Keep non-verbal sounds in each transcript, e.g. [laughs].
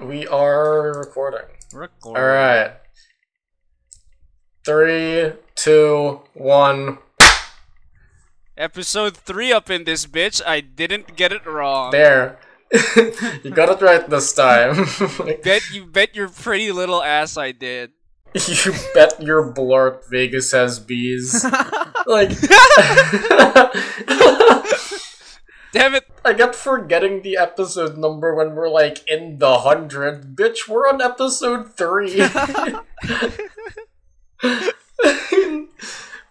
We are recording. Record. All right. Three, two, one. Episode 3 up in this bitch. I didn't get it wrong. There. [laughs] you got it right this time. [laughs] Bet you bet your pretty little ass I did. you bet your blurt Vegas has bees. [laughs] like, Damn it. I kept forgetting the episode number when we're like in the hundred. Bitch, we're on episode three. [laughs]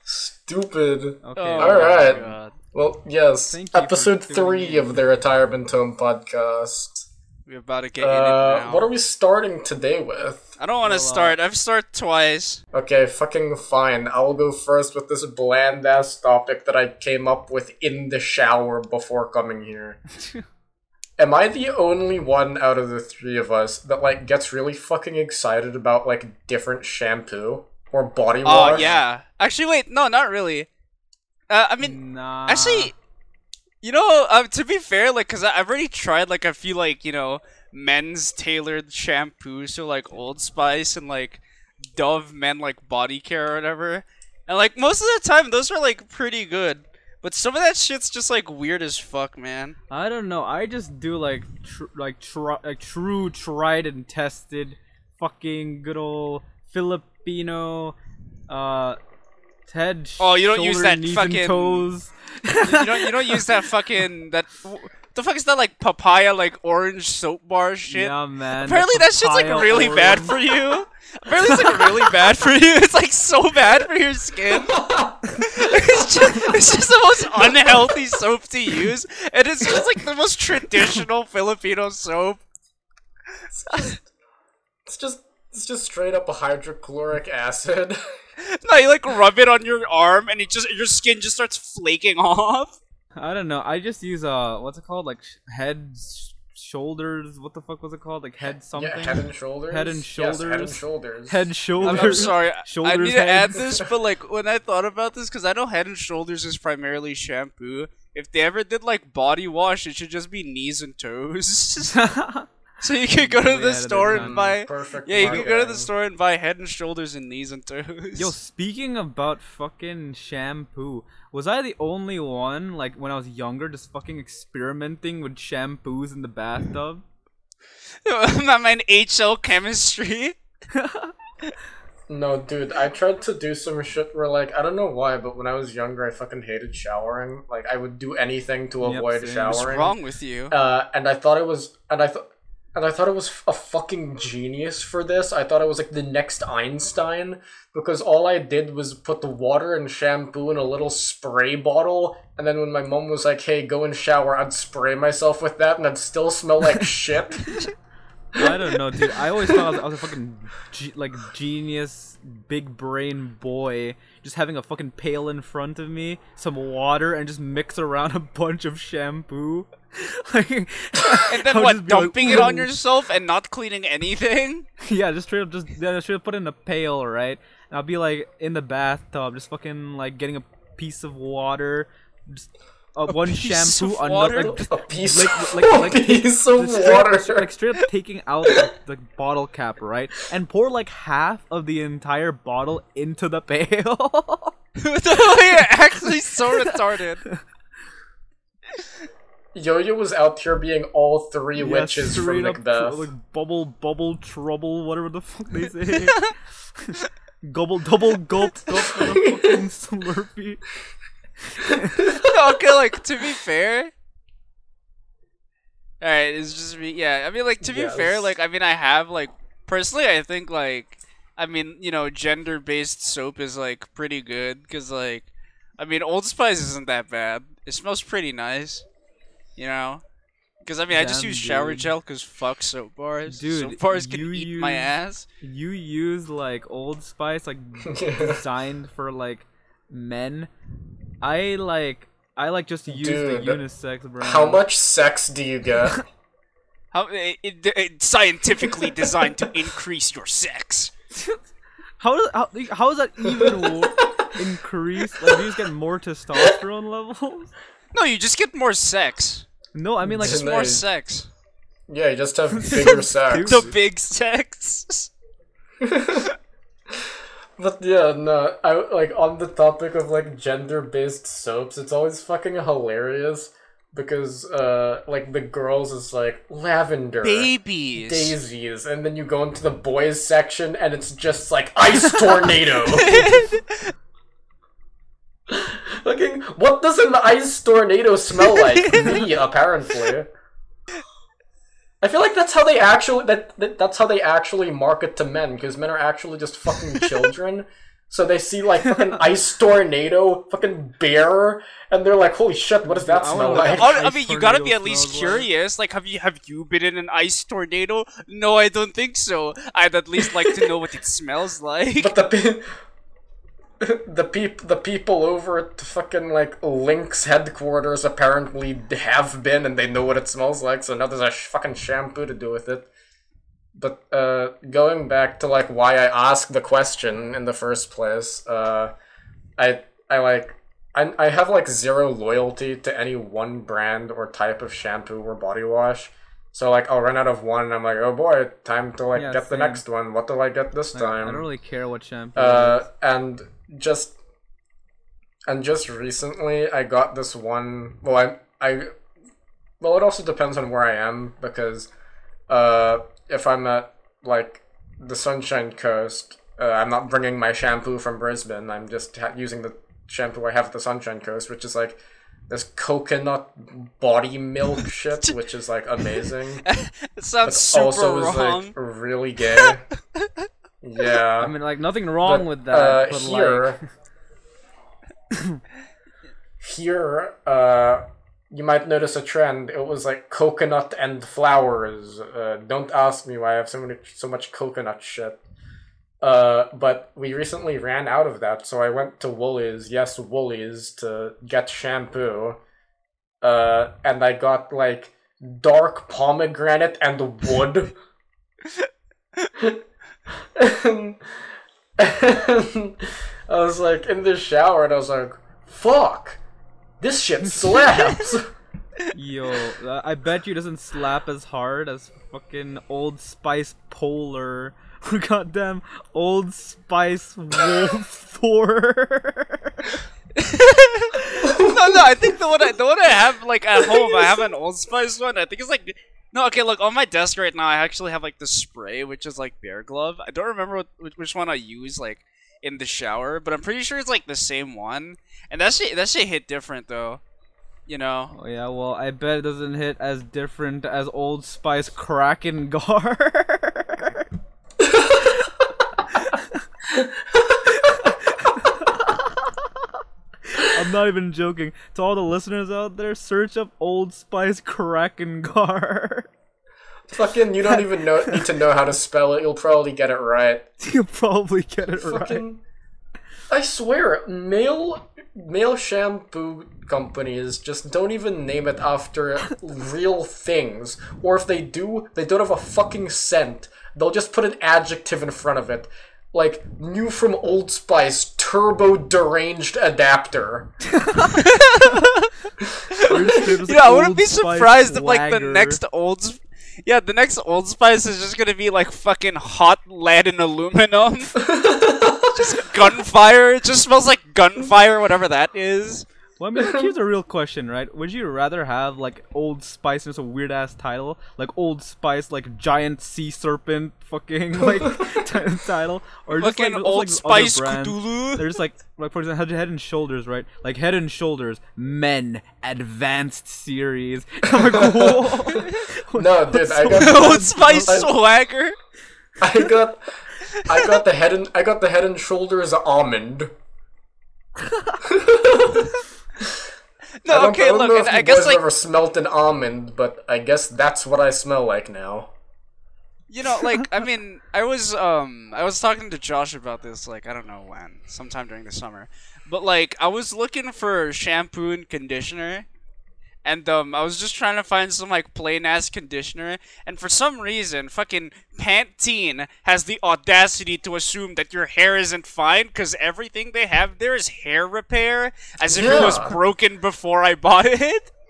Stupid. Okay. Oh, Alright. God. Well, yes. Thank Episode three of the Retirement Home podcast. We're about to get in it Uh, now. what are we starting today with? I don't want to start. I've started twice. Okay, fucking fine. I'll go first with this bland ass topic that I came up with in the shower before coming here. [laughs] Am I the only one out of the three of us that like gets really fucking excited about like different shampoo or body wash? Oh, wash? yeah. Actually, wait. No, not really. Uh, I mean, nah. actually, you know, uh, to be fair, like, cause I- I've already tried, like, a few, like, you know, men's tailored shampoos, so like Old Spice and like Dove men like body care or whatever, and like most of the time those are like pretty good. But some of that shit's just like weird as fuck, man. I don't know. I just do like tr- like tr- like true tried and tested, fucking good old Filipino, uh, head. Oh, you don't use that fucking- toes. [laughs] you don't you don't use that fucking that. [laughs] The fuck is that like papaya like orange soap bar shit? Yeah, man. Apparently that shit's like papaya really bad for you. Apparently it's like really bad for you. [laughs] It's like so bad for your skin. [laughs] it's, just, it's just the most unhealthy soap to use, and it's just like the most traditional Filipino soap. It's just it's just straight up a hydrochloric acid. [laughs] No, you like rub it on your arm, and it just your skin just starts flaking off. I don't know. I just use uh, what's it called? Like sh- head, sh- shoulders. What the fuck was it called? Like head something. yeah, head and shoulders. Head and shoulders. Yes, head and shoulders. shoulders. Head, shoulders. I'm, [laughs] I'm sorry. I- I Shoulders, need to add [laughs] this, but like when I thought about this, because I know Head and Shoulders is primarily shampoo. If they ever did like body wash, it should just be knees and toes. [laughs] [laughs] so you could go to the store and buy. Perfect. Yeah, you could go to the store and buy Head and Shoulders and knees and toes. Yo, speaking about fucking shampoo, was I the only one, like, when I was younger, just fucking experimenting with shampoos in the bathtub? [laughs] [laughs] I'm in HL chemistry. No, dude, I tried to do some shit where, like, I don't know why, but when I was younger, I fucking hated showering. Like, I would do anything to avoid same. showering. What's wrong with you? Uh, and I thought it was, and I thought, and I thought it was a fucking genius for this. I thought it was like the next Einstein because all I did was put the water and shampoo in a little spray bottle, and then when my mom was like, "Hey, go and shower," I'd spray myself with that, and I'd still smell like [laughs] shit. I don't know, dude. I always thought I was, I was a fucking, ge- like, genius, big brain boy, just having a fucking pail in front of me, some water, and just mix around a bunch of shampoo. Like, And then what? be like, Dumping it on yourself and not cleaning anything? [laughs] Yeah, just straight up, just yeah, straight up put it in a pail, right? And I'll be like in the bathtub, just fucking like getting a piece of water, just uh, one piece shampoo, another, water? like, just a piece, like like like [laughs] a piece of just straight, water. like straight up taking out the, the bottle cap, right? And pour like half of the entire bottle into the pail. [laughs] You're actually so retarded. Yo-Yo was out here being all three Yeah, witches from straight up, like bubble, bubble, trouble, whatever the fuck they say. [laughs] Gobble, double gulp, gulp, [laughs] the fucking Slurpee. okay, like to be fair. Alright, it's just me. Yeah, I mean, like to be fair, like I mean, I have like personally, I think like I mean, you know, gender-based soap is like pretty good because like I mean, Old Spice isn't that bad. It smells pretty nice, you know. Because I mean, I just use shower dude. gel because fuck soap bars. Dude, soap bars can you eat my ass. you use like Old Spice, like [laughs] designed for like men. I like I like just use Dude, the unisex brand. How much sex do you get? [laughs] How it, it, it's scientifically designed to increase your sex. [laughs] How does how, how is that even increase? Like, do you just get more testosterone levels? No, you just get more sex. No, I mean like Just more sex. Yeah, you just have [laughs] bigger sacks. The big sex. [laughs] But yeah, no, I like on the topic of like gender-based soaps. It's always fucking hilarious because uh, like the girls is like lavender, Babies. daisies, and then you go into the boys section and it's just like ice [laughs] tornado. Fucking, what does an ice tornado smell like? [laughs] Me, apparently. I feel like that's how they actually that, that that's how they actually market to men because men are actually just fucking children. [laughs] So they see like fucking ice tornado, fucking bear, and they're like, "Holy shit, what does that I smell wanna like?" look Oh, I mean, you gotta be at least smells like. curious. Like, have you have you been in an ice tornado? No, I don't think so. I'd at least like to know what it smells [laughs] like. But the pe- [laughs] the peop the people over at fucking like Lynx headquarters apparently have been and they know what it smells like. So now there's a sh- fucking shampoo to do with it. But uh, going back to like why I asked the question in the first place, uh, I I like I I have like zero loyalty to any one brand or type of shampoo or body wash. So like I'll run out of one and I'm like, oh boy, time to like Yeah, get the next one. What do I get this Like, time? I don't really care what shampoo. uh, and just and just recently I got this one. Well, I I well, it also depends on where I am because uh, if I'm at like the Sunshine Coast, uh, I'm not bringing my shampoo from Brisbane. I'm just ha- using the shampoo I have at the Sunshine Coast, which is like this coconut body milk [laughs] shit, which is like amazing. [laughs] it sounds But super also is like really gay. [laughs] yeah. [laughs] I mean, like nothing wrong But, with that. uh, but here, like, [laughs] here, uh, you might notice a trend. It was like coconut and flowers. Uh, don't ask me why I have so many, so much coconut shit. Uh, but we recently ran out of that, so I went to Woolies. Yes, Woolies to get shampoo. Uh, and I got like dark pomegranate and wood. [laughs] and, and I was like in the shower and I was like, fuck, this shit [laughs] slaps. yo, uh, I bet you doesn't slap as hard as fucking Old Spice Polar. [laughs] Goddamn Old Spice Wolf [laughs] Thor. no, no, I think the one I the one I have like at home, I have an Old Spice one. I think it's like no, okay. Look on my desk right now. I actually have like the spray, which is like Bear Glove. I don't remember what, which- one I use like in the shower, but I'm pretty sure it's like the same one. And that shit that shit hit different though. You know. oh yeah, well I bet it doesn't hit as different as Old Spice Kraken [laughs] Guard. I'm not even joking. To all the listeners out there, search up Old Spice Kraken Guard. Fucking, you don't even know need to know how to spell it. You'll probably get it right. [laughs] You'll probably get it right. Fucking, I swear, male male shampoo companies just don't even name it after real things. Or if they do, they don't have a fucking scent. They'll just put an adjective in front of it. Like, new from Old Spice, turbo deranged adapter. yeah, I wouldn't be surprised if like the next Old, Sp- yeah, the next Old Spice is just gonna be like fucking hot lead and aluminum, [laughs] just gunfire. It just smells like gunfire, whatever that is. Well, I mean, [laughs] here's a real question, right? Would you rather have like Old Spice and it's a weird ass title, like Old Spice, like giant sea serpent, fucking [laughs] like [laughs] t- title, or just Fucking like, just, Old like, this Spice brand? Cthulhu. They're just like, like for example, Head, Head and Shoulders, right? Like Head and Shoulders, Men Advanced Series. I'm like, whoa. No, dude, I got Old Spice swagger. I got I got the head and I got the head and shoulders almond. I [laughs] No, I okay, don't look, know if I guess boys like ever smelt an almond, but I guess that's what I smell like now. you know, like I [laughs] mean, I was um, I was talking to Josh about this, like I don't know when, sometime during the summer, but like I was looking for shampoo and conditioner, and um, I was just trying to find some like plain ass conditioner, and for some reason, fucking Pantene has the audacity to assume that your hair isn't fine because everything they have there is hair repair, as if it was broken before I bought it. [laughs]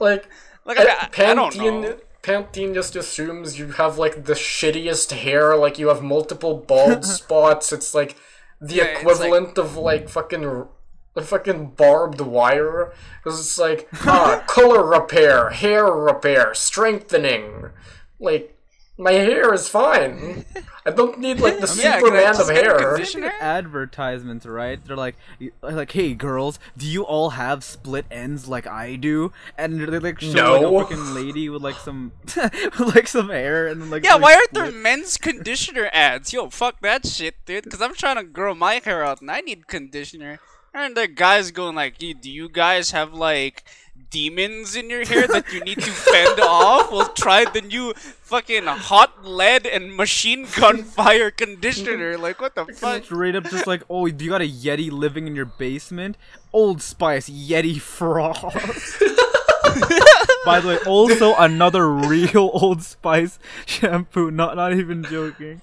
Like Like I, I, Pantene know. Pantene just assumes you have like the shittiest hair, like you have multiple bald [laughs] spots. It's like the Yeah, equivalent of like fucking the fucking barbed wire because it's like ah [laughs] color repair, hair repair, strengthening. Like my hair is fine. I don't need like the [laughs] Yeah, can Superman just of hair. condition- advertisements, right? They're like, like, hey girls, do you all have split ends like I do? And they like show No. like a fucking lady with like some, [laughs] with, like some hair and then like. Yeah, like, why aren't there men's conditioner ads? Yo, fuck that shit, dude. Because I'm trying to grow my hair out and I need conditioner. And the guys going like, "Yo, do you guys have like demons in your hair that you need to [laughs] fend off? Well, try the new fucking hot lead and machine gun [laughs] fire conditioner. Like, what the fuck? Straight up, just like, oh, do you got a Yeti living in your basement? Old Spice Yeti Frost. [laughs] By the way, also another real Old Spice shampoo. Not, not even joking.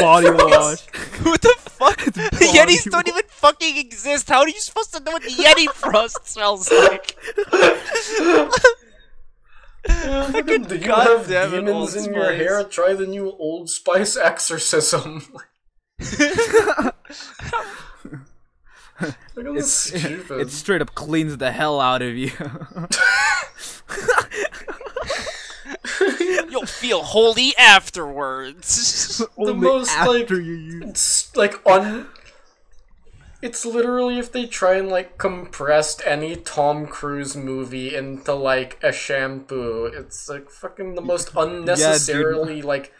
Body [laughs] wash. Who the fuck? body Yetis don't even fucking exist. How are you supposed to know what Yeti [laughs] Frost smells like? Fucking, do you God have damn it, demons Old in your hair? Try the new Old Spice exorcism. [laughs] Look at. It straight up cleans the hell out of you. [laughs] You'll feel holy afterwards. [laughs] Only most, after like- you use. It's like on. It's literally if they try and like compressed any Tom Cruise movie into like a shampoo. It's like fucking the most unnecessarily like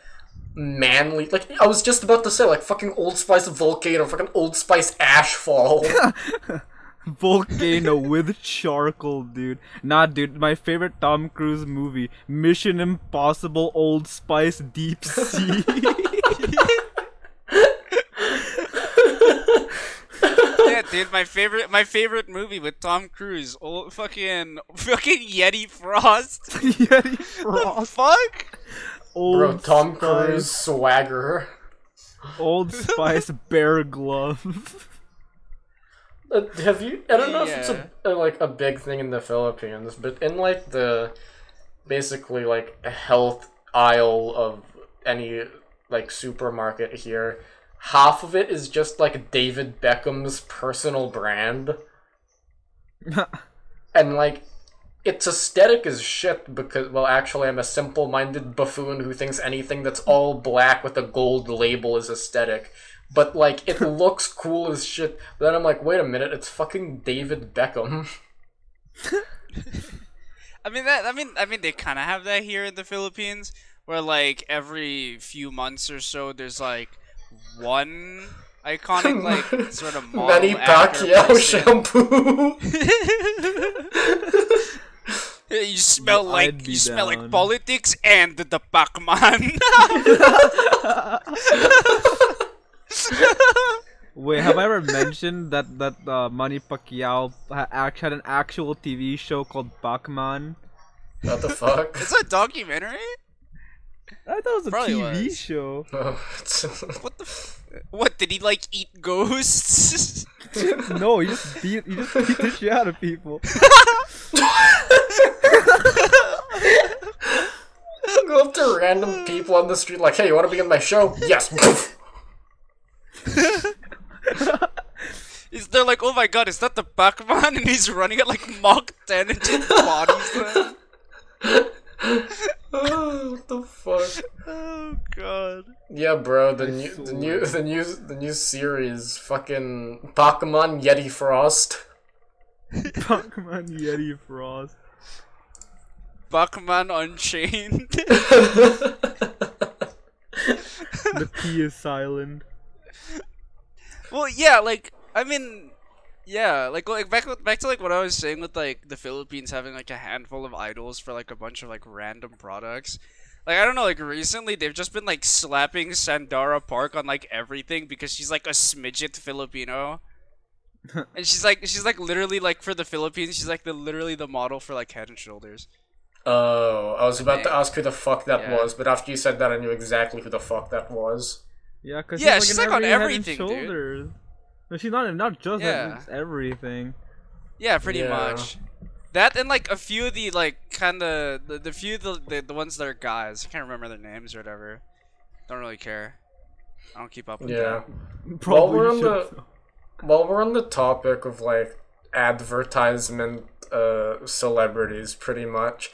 manly. Like I was just about to say, like fucking Old Spice volcano, fucking Old Spice ashfall. [laughs] Volcano with charcoal, dude. Nah, dude, my favorite Tom Cruise movie, Mission Impossible Old Spice Deep Sea. yeah, dude, my favorite, my favorite movie with Tom Cruise, old fucking, fucking Yeti Frost. [laughs] Yeti the Frost. fuck? Old Bro, Tom Spice, Cruise swagger. Old Spice Bear Glove. [laughs] Uh, have you? I don't know if it's a, a like a big thing in the Philippines, but in like the basically like health aisle of any like supermarket here, half of it is just like David Beckham's personal brand, [laughs] and like its aesthetic is shit because well actually I'm a simple-minded buffoon who thinks anything that's all black with a gold label is aesthetic. But like it looks cool as shit. But then I'm like, wait a minute, it's fucking David Beckham. [laughs] I mean that. I mean, I mean they kind of have that here in the Philippines, where like every few months or so, there's like one iconic [laughs] like sort of model Manny Pacquiao person. [laughs] shampoo. you smell I'd like be you smell like politics and the Pac-Man. [laughs] Wait, have I ever mentioned that that uh, Manny Pacquiao ha- had an actual TV show called Pac-Man? what the fuck? It's a documentary. I thought it was a Probably TV was. show. [laughs] Oh, [laughs] What the? F- what did he like eat ghosts? no, he just beat he just beat the shit out of people. Go up to random people on the street like, hey, you want to be in my show? Yes. Poof. [laughs] Is they're like, oh my god, is that the Pac-Man? [laughs] And he's running at like Mach 10 and just bodies them. [laughs] oh, what the fuck? Oh god. Yeah, bro, the new, the new, the new, the new series, fucking Pokemon Yeti Frost. Pac-Man Yeti Frost. Pac-Man Unchained. The P is silent. Well, yeah, like I mean, yeah, like like back back to like what I was saying with like the Philippines having like a handful of idols for like a bunch of like random products. Like I don't know, like recently they've just been like slapping Sandara Park on like everything because she's like a smidget Filipino. [laughs] and she's like she's like literally like for the Philippines, she's like the literally the model for like Head and Shoulders. Oh, I was about to ask who the fuck that Yeah. was, but after you said that, I knew exactly who the fuck that was. Yeah, cause Yeah, she's, she's, like, in like, on every Head and everything, dude. shoulders. No, she's not not just Yeah. that, it's everything. Yeah, pretty Yeah. much. That and like a few of the like kind of the, the few the, the the ones that are guys. I can't remember their names or whatever. Don't really care. I don't keep up with Yeah. that. [laughs] While we're on should. the while we're on the topic of like advertisement uh celebrities pretty much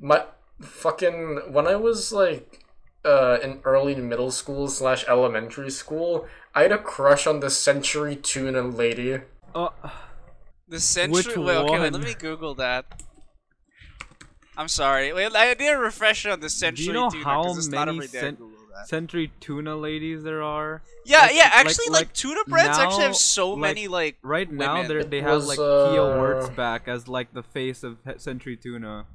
my fucking when I was like uh in early middle school slash elementary school I had a crush on the Century Tuna lady. Uh, The century. Wait, okay, wait, let me Google that. I'm sorry. Wait, I need a refresher on the century know tuna how 'cause it's not many every day I cent- Century tuna ladies there are. Yeah, like- yeah. Actually, like, like, tuna brands actually have so like, many like. Right now, Women. they they have was, like Pia uh, Wurtzbach as like the face of Century Tuna.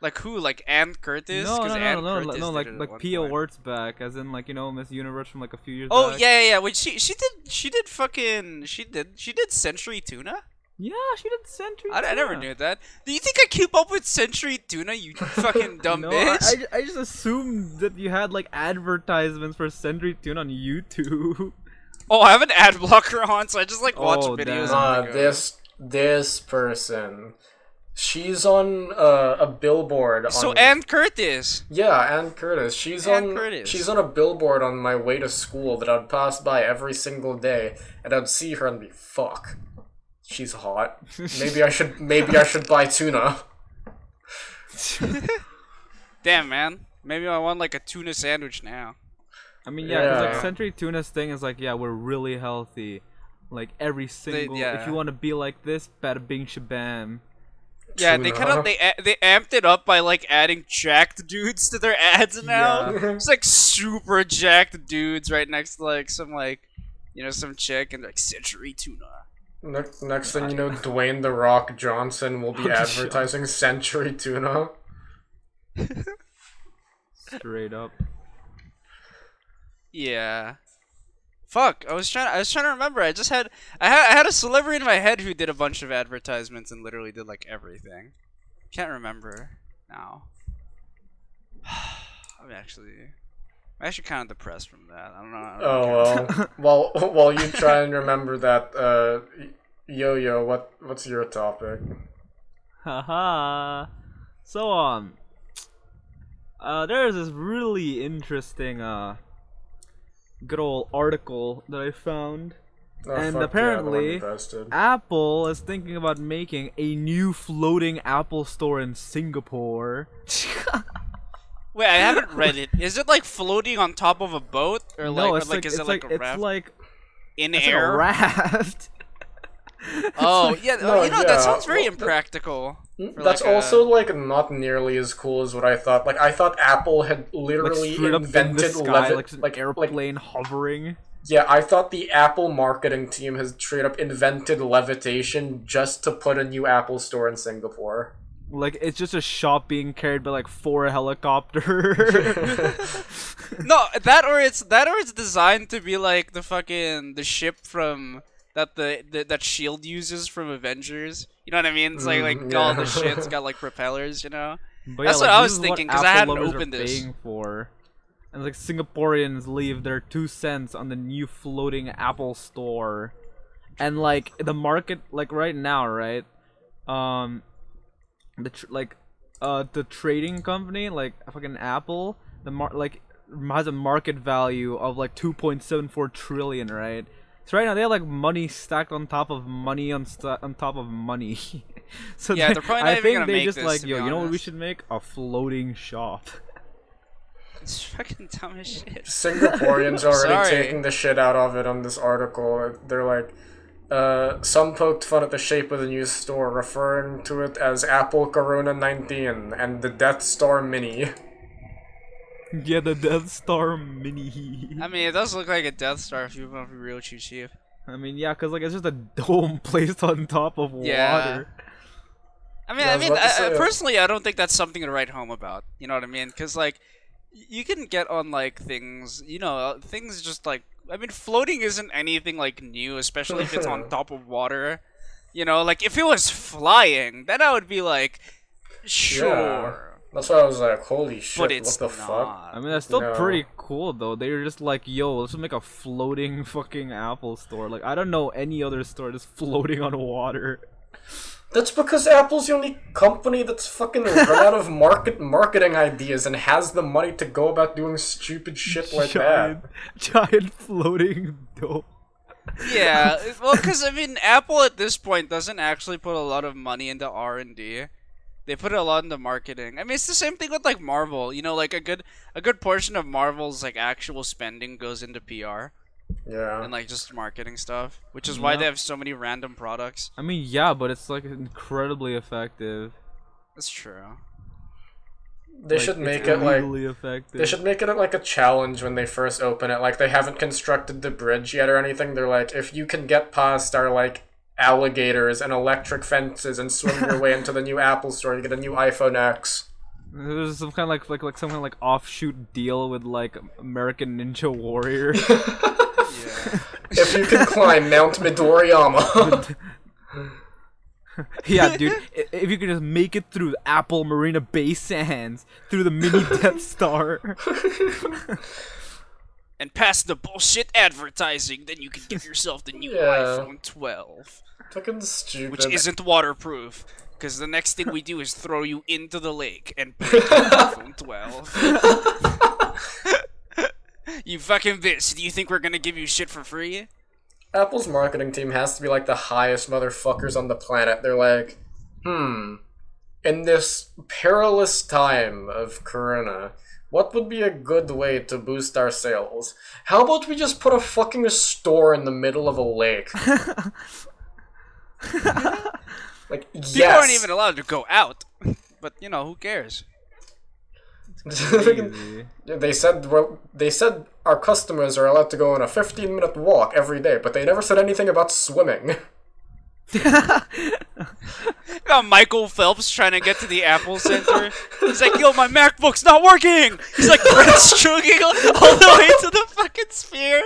Like who? Like Ann Curtis? No, 'Cause no, no, Ann no, no, Curtis no, did like like Pia point. Wurtzbach, as in like you know Miss Universe from like a few years. Oh back. yeah, yeah, yeah. Wait, she she did she did fucking she did she did Century Tuna? yeah, she did Century. I, I never knew that. Do you think I keep up with Century Tuna? You [laughs] fucking dumb no, bitch. I, I, I just assumed that you had like advertisements for Century Tuna on YouTube. [laughs] Oh, I have an ad blocker on, so I just like watch Oh, videos. damn. Uh this this person. She's on uh, a billboard So on Ann Curtis. Yeah, Ann Curtis. She's Ann on Curtis. she's on a billboard on my way to school that I'd pass by every single day, and I'd see her and be fuck. She's hot. Maybe I should maybe I should buy tuna. [laughs] Damn man. Maybe I want like a tuna sandwich now. I mean, yeah, because Yeah. like Century Tuna's thing is like, yeah, we're really healthy. Like every single, if yeah. you want to be like this, bada bing shabam. Yeah, they kind of they a- they amped it up by like adding jacked dudes to their ads now. [laughs] Yeah. It's like super jacked dudes right next to like some like you know some chick and like Century Tuna. Next, next thing you know, Dwayne the Rock Johnson will be [laughs] advertising Century Tuna. [laughs] Straight up. Yeah. Fuck, I was trying I was trying to remember. I just had I had I had a celebrity in my head who did a bunch of advertisements and literally did like everything. Can't remember now. [sighs] I'm actually I'm actually kind of depressed from that. I don't know. I don't Oh well. [laughs] while while you try and remember that, uh, Yo Yo, what what's your topic? Haha. So um, uh, there's this really interesting uh, good old article that I found. Oh, And apparently- yeah, the one invested. Apple is thinking about making a new floating Apple store in Singapore. [laughs] Wait, I haven't read it. Is it like floating on top of a boat or like, or, like, like, is it like, like, a it's like in it's like air? a raft. [laughs] [laughs] Oh yeah, No, you know yeah, that sounds very well, impractical. Hmm? for, That's like, a- also like not nearly as cool as what I thought. Like I thought Apple had literally straight up in invented sky, levi- like an like, like airplane hovering. yeah, I thought the Apple marketing team has straight up invented levitation just to put a new Apple store in Singapore. Like it's just a shop being carried by like four helicopters. [laughs] [laughs] No, that or it's that or it's designed to be like the fucking the ship from that the, the that Shield uses from Avengers. You know what I mean? It's like like Mm, all the shit's got like propellers. You know? But That's yeah, what like, I was thinking because I hadn't lovers are opened this. paying for. And like Singaporeans leave their two cents on the new floating Apple store, and like the market, like right now, right? Um, the tr- like, uh, the trading company, like fucking Apple, the mar- like has a market value of like 2.74 trillion, right? So right now they have like money stacked on top of money on sta- on top of money. [laughs] so Yeah, they- they're probably not I even think gonna they make just this, like yo, you know what we should make? A floating shop. It's fucking dumb as shit. Singaporeans already Sorry. taking the shit out of it on this article. They're like, uh, some poked fun at the shape of the new store, referring to it as Apple Corona 19 and the Death Star Mini. [laughs] yeah, the Death Star Mini. I mean, it does look like a Death Star if you want to be real cheap cheap. I mean, yeah, cause like it's just a [laughs] dome placed on top of Yeah. water. I mean, Yeah, I I mean, I, say, I, uh, personally, I don't think that's something to write home about. You know what I mean? Because like, you can get on like things. You know, uh, things just like. I mean, floating isn't anything like new, especially if it's on [laughs] top of water. You know, like if it was flying, then I would be like, sure. That's why I was like, holy shit, But it's what the fuck? I mean, that's still No. pretty cool though. They're just like, yo, let's make a floating [laughs] fucking Apple store. Like, I don't know any other store that's [laughs] floating on water. That's because Apple's the only company that's fucking run [laughs] out of market marketing ideas and has the money to go about doing stupid shit like giant, that. giant floating dome. Yeah, well, because I mean, Apple at this point doesn't actually put a lot of money into R and D. They put a lot into marketing. I mean, it's the same thing with like Marvel. You know, like a good a good portion of Marvel's like actual spending goes into PR Yeah. and like just marketing stuff, which is why Yeah. they have so many random products. I mean, yeah, but it's like incredibly effective. That's true. They Like, should make it like effective. They should make it like a challenge when they first open it. Like they haven't constructed the bridge yet or anything. They're like, if you can get past our like alligators and electric fences and swim your way into the new Apple store, to get a new iPhone X. There's some kind of like like like some kind of like offshoot deal with like American Ninja Warrior. [laughs] Yeah. [laughs] If you can climb Mount Midoriyama. [laughs] yeah, dude. If you could just make it through Apple Marina Bay Sands through the mini Death Star. And pass the bullshit advertising, then you can give yourself the new Yeah. iPhone 12, Fucking stupid. which isn't waterproof. Because the next thing we do is throw you into the lake and break your [laughs] iPhone 12. [laughs] you fucking bitch. Do you think we're gonna give you shit for free? Apple's marketing team has to be like the highest motherfuckers on the planet. They're like, hmm, in this perilous time of Corona, what would be a good way to boost our sales? How about we just put a fucking store in the middle of a lake? [laughs] like, [laughs] People yes. aren't even allowed to go out. But, you know, who cares? [laughs] They said well, they said our customers are allowed to go on a 15 minute walk every day, but they never said anything about swimming. [laughs] Got Michael Phelps trying to get to the Apple Center. He's like, yo, my MacBook's not working! He's like breaststroking [laughs] all, all the way to the fucking sphere.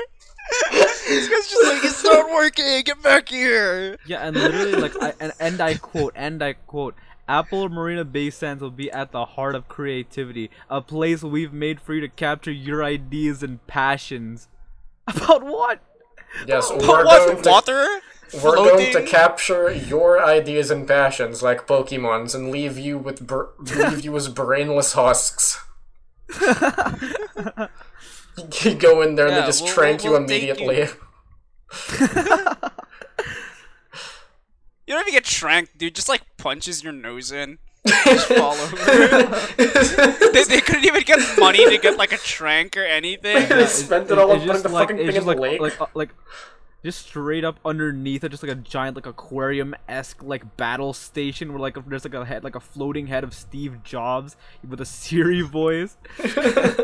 This guy's just like, it's not working, get back here! Yeah, and literally, like, I, and, and I quote, and I quote, Apple Marina Bay Sands will be at the heart of creativity, a place we've made for you to capture your ideas and passions. [laughs] About what? yes, But we're what, going to water? We're going to capture your ideas and passions like Pokemon's and leave you with br- leave you as brainless husks. you go in there and Yeah, they just we'll- trank we'll- you we'll take you- immediately. [laughs] You don't even get tranked, dude. Just like punches your nose in. Just fall over. [laughs] they, they couldn't even get money to get like a trank or anything. They spent it all on putting the like, fucking it's thing in just the lake. like, uh, like, just straight up underneath it, just like a giant like aquarium esque like battle station where like there's like a head like a floating head of Steve Jobs with a Siri [laughs] voice. [laughs]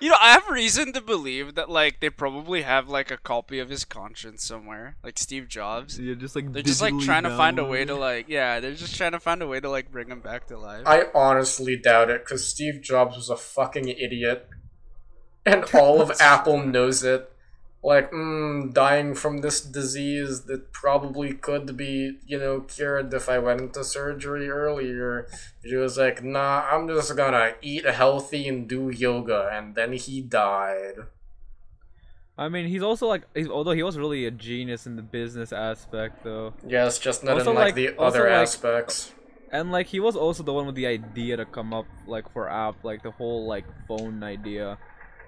You know, I have reason to believe that like they probably have like a copy of his conscience somewhere, like Steve Jobs. You're just like They're just like digitally trying to find a way to like, yeah, they're just trying to find a way to like bring him back to life. I honestly doubt it because Steve Jobs was a fucking idiot, and all of [laughs] Apple knows it. Like, mm, dying from this disease that probably could be, you know, cured if I went into surgery earlier. He was like, nah, I'm just gonna eat healthy and do yoga, and then he died. I mean, he's also like, he's, although he was really a genius in the business aspect, though, Yes, just not Also, in like, like- the other like- aspects. and like he was also the one with the idea to come up like for app, like the whole like phone idea,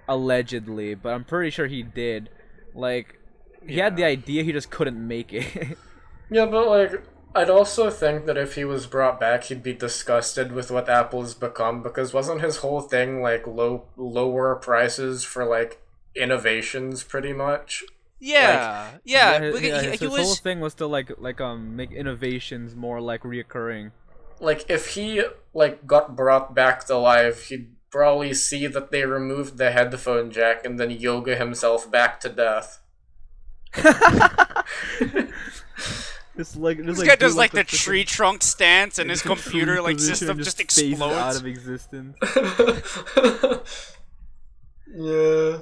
allegedly. But I'm pretty sure he did. Like, he had the idea, he just couldn't make it. [laughs] Yeah, but like, I'd also think that if he was brought back, he'd be disgusted with what Apple's become because wasn't his whole thing like low lower prices for like innovations, pretty much. yeah, yeah, his, yeah, at- he, his, he his whole thing was to like like um make innovations more like reoccurring. Like if he like got brought back to life, he'd probably see that they removed the headphone jack and then yoga himself back to death. [laughs] Just like just, This like, guy does like the the tree trunk stance, and his [laughs] computer like system and just explodes out of existence. [laughs] yeah.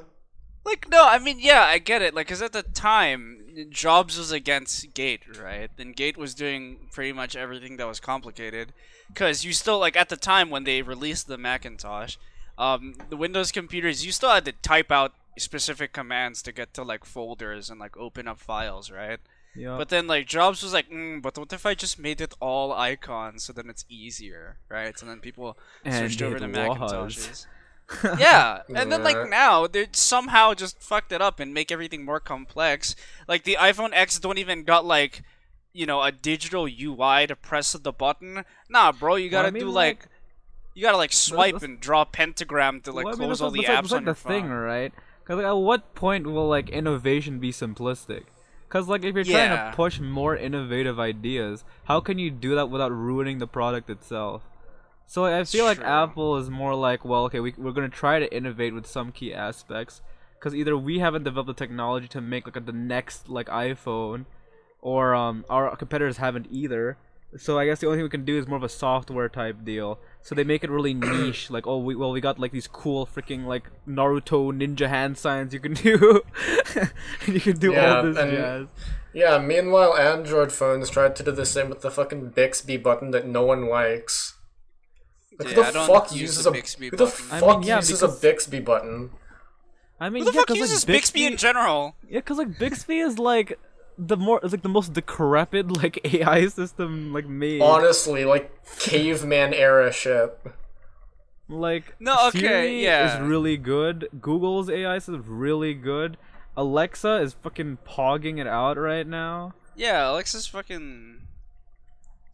Like, no, I mean, yeah, I get it. Like, cause at the time, Jobs was against Gate, right? And Gate was doing pretty much everything that was complicated. Cause you still like at the time when they released the Macintosh, um, the Windows computers, you still had to type out specific commands to get to like folders and like open up files, right? Yeah. But then like Jobs was like, mm, but what if I just made it all icons so then it's easier, right? And then people And switched over to. Macintoshes. [laughs] yeah, and then like now they somehow just fucked it up and make everything more complex. Like the iPhone X don't even got like, you know, a digital UI to press the button. Nah, bro, you Well, I gotta mean, do like- like, you gotta like swipe and draw a pentagram to like Well, I mean, close all the that's like- apps that's like on your the thing, right? Because like, at what point will like innovation be simplistic? Because like if you're trying to push more innovative ideas, how can you do that without ruining the product itself? So I feel like True. Apple is more like, well, okay, we, we're gonna try to innovate with some key aspects, because either we haven't developed the technology to make like a, the next like iPhone, or um our competitors haven't either. So I guess the only thing we can do is more of a software type deal. So they make it really [clears throat] niche, like oh we well we got like these cool freaking like Naruto ninja hand signs you can do, [laughs] you can do Yeah, all this and- jazz. Yeah, meanwhile, Android phones tried to do the same with the fucking Bixby button that no one likes. Like, Yeah, who I the don't fuck use uses the a Bixby who the button. I fuck mean, yeah, uses because- a Bixby button? I mean Who the yeah, fuck 'cause, uses like, Bixby in general? Yeah, cause like Bixby is like the more it's like the most decrepit [laughs] like AI system like made. Honestly, like caveman era shit. Like No, okay, Siri yeah. is really good. Google's AI is really good. Alexa is fucking pogging it out right now. Yeah, Alexa's fucking.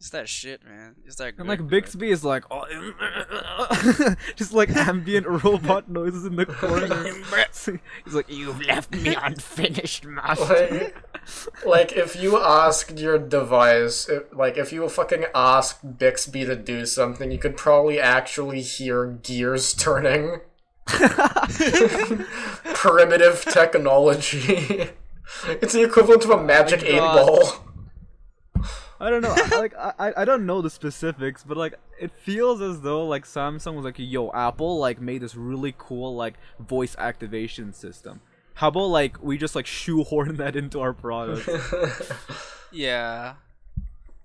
It's that shit, man. It's that. And like. Bixby is like oh, [laughs] just like ambient robot noises in the [laughs] corner. [laughs] He's like, "You've left me unfinished, master." Like, like if you asked your device, if, like if you fucking asked Bixby to do something, you could probably actually hear gears turning. Primitive technology. it's the equivalent of a oh magic eight ball. I don't know. I, like I, I- I don't know the specifics, but like it feels as though like Samsung was like, "Yo, Apple like made this really cool like voice activation system. How about like we just like shoehorn [laughs] that into our product?" [laughs] Yeah.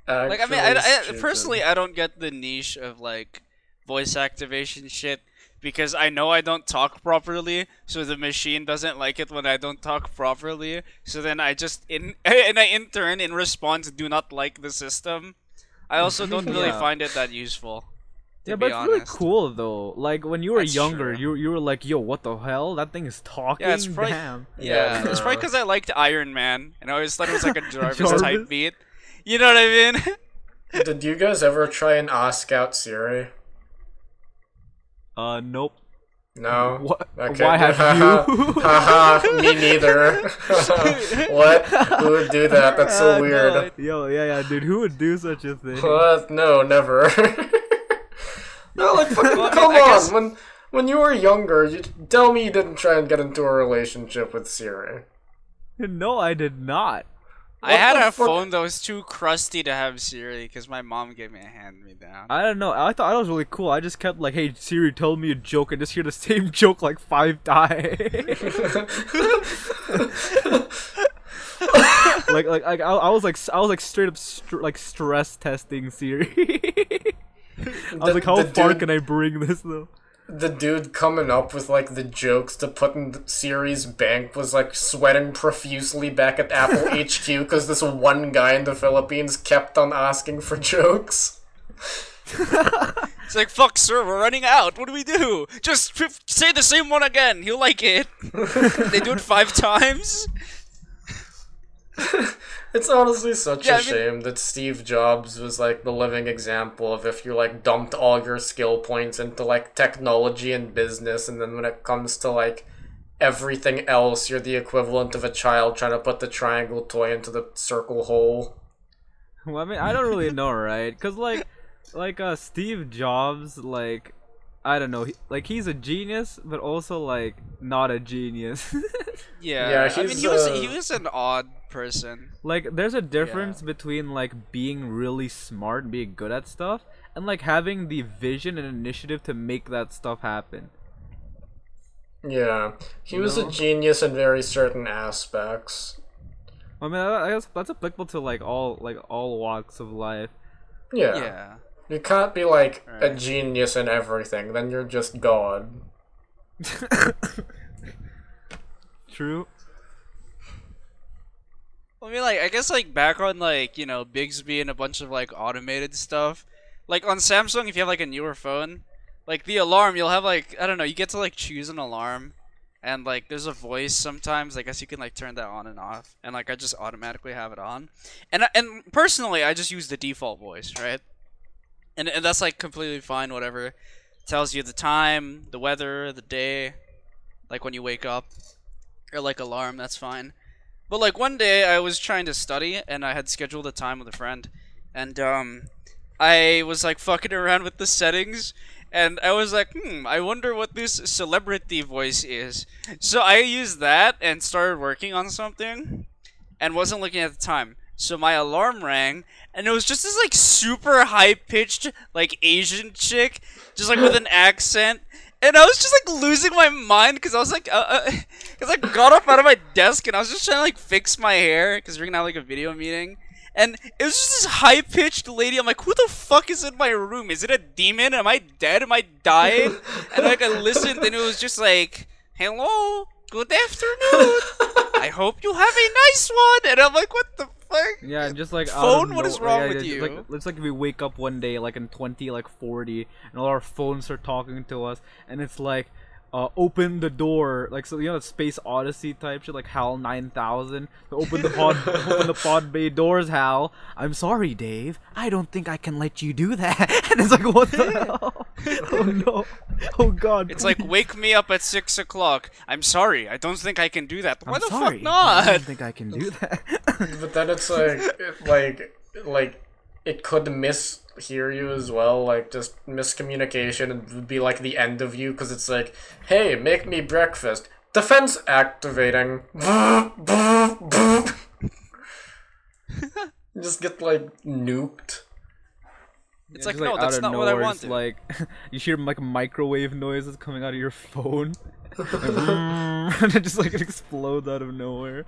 Like I mean, I, I, personally, I don't get the niche of like voice activation shit because I know I don't talk properly, so the machine doesn't like it when I don't talk properly. So then I just in [laughs] and I in turn in response do not like the system. I also don't [laughs] really Yeah. find it that useful. To yeah, be but it's really cool though. Like when you were That's younger, true. you you were like, "Yo, what the hell? That thing is talking." Yeah, it's [laughs] probably- Damn. Yeah, Yeah, it's probably because I liked Iron Man, and I always thought it was like a Jarvis, Jarvis? type beat. You know what I mean? Did you guys ever try and ask out Siri? Uh, nope. No. What? Okay. Why have [laughs] you? Haha, me neither. [laughs] what? Who would do that? That's so [laughs] Uh, weird. no, Yo, yeah, yeah, dude. Who would do such a thing? What? No, never. no, like fucking Well, come I on. guess- When when you were younger, you tell me you didn't try and get into a relationship with Siri. no, I did not. I had a fuck? phone that was too crusty to have Siri because my mom gave me a hand me down. I don't know. I thought that was really cool. I just kept like, "Hey Siri, tell me a joke," and just hear the same [laughs] joke like five times. [laughs] like, like, like, I, I was like, I was like straight up str- like stress testing Siri. [laughs] I was The- like, how far dude- can I bring this though? The dude coming up with like the jokes to put in the Siri's bank was like sweating profusely back at Apple [laughs] HQ because this one guy in the Philippines kept on asking for jokes. It's like, fuck, sir, we're running out. What do we do? Just f- say the same one again. He'll like it. [laughs] they do it five times. [laughs] It's honestly such Yeah, a I mean- shame that Steve Jobs was like the living example of if you like dumped all your skill points into like technology and business, and then when it comes to like everything else, you're the equivalent of a child trying to put the triangle toy into the circle hole. Well, I mean, I don't really know, right? Cause like, like uh, Steve Jobs, like, I don't know, he, like he's a genius, but also like not a genius. [laughs] Yeah, Yeah, I mean, he was uh, he was an odd person. like, there's a difference between like being really smart and being good at stuff, and like having the vision and initiative to make that stuff happen. Yeah, he was No. a genius in very certain aspects. I mean, I I guess that's applicable to like all like all walks of life. Yeah, Yeah. you can't be like a genius in everything. Then you're just God. [laughs] [laughs] True. I mean, like, I guess, like, back on, like, you know, Bixby and a bunch of, like, automated stuff. Like, on Samsung, if you have, like, a newer phone, like, the alarm, you'll have, like, I don't know, you get to, like, choose an alarm. And, like, there's a voice sometimes. I guess you can, like, turn that on and off. And, like, I just automatically have it on. And, uh, and personally, I just use the default voice, right? And, and that's, like, completely fine, whatever. tells you the time, the weather, the day, like, when you wake up. Or, like, alarm, that's fine. But like one day I was trying to study and I had scheduled a time with a friend and um I was like fucking around with the settings and I was like, hmm, I wonder what this celebrity voice is. So I used that and started working on something and wasn't looking at the time. So my alarm rang and it was just this like super high pitched like Asian chick just like with an [gasps] accent and I was just like losing my mind because I was like, uh, because uh, I got up out of my desk and I was just trying to like fix my hair because we're gonna have like a video meeting, and it was just this high pitched lady. I'm like, who the fuck is in my room? Is it a demon? Am I dead? Am I dying? and like I listened and it was just like, hello, good afternoon. [laughs] I hope you have a nice one. And I'm like, what the fuck? Yeah, just like phone. What no- is wrong yeah, with yeah, you? Like, it's like we wake up one day, like in twenty, like forty, and all our phones are talking to us, and it's like, uh, open the door, like so you know, Space Odyssey type shit, like HAL nine thousand. Open the pod, [laughs] open the pod bay doors, Hal. I'm sorry, Dave. I don't think I can let you do that. [laughs] And it's like, what the [laughs] hell? Oh no! Oh god! It's like wake me up at six o'clock. I'm sorry, I don't think I can do that. Why I'm the sorry. fuck not? I don't think I can do that. But then it's like, like, like it could mishear you as well. Like just miscommunication and would be like the end of you because it's like, hey, make me breakfast. Defense activating. Just get like nuked. It's Yeah, like, just, no, that's of not what I nowhere, wanted. Like [laughs] you hear like microwave noises coming out of your phone, Like, [laughs] [laughs] and it just like explodes out of nowhere.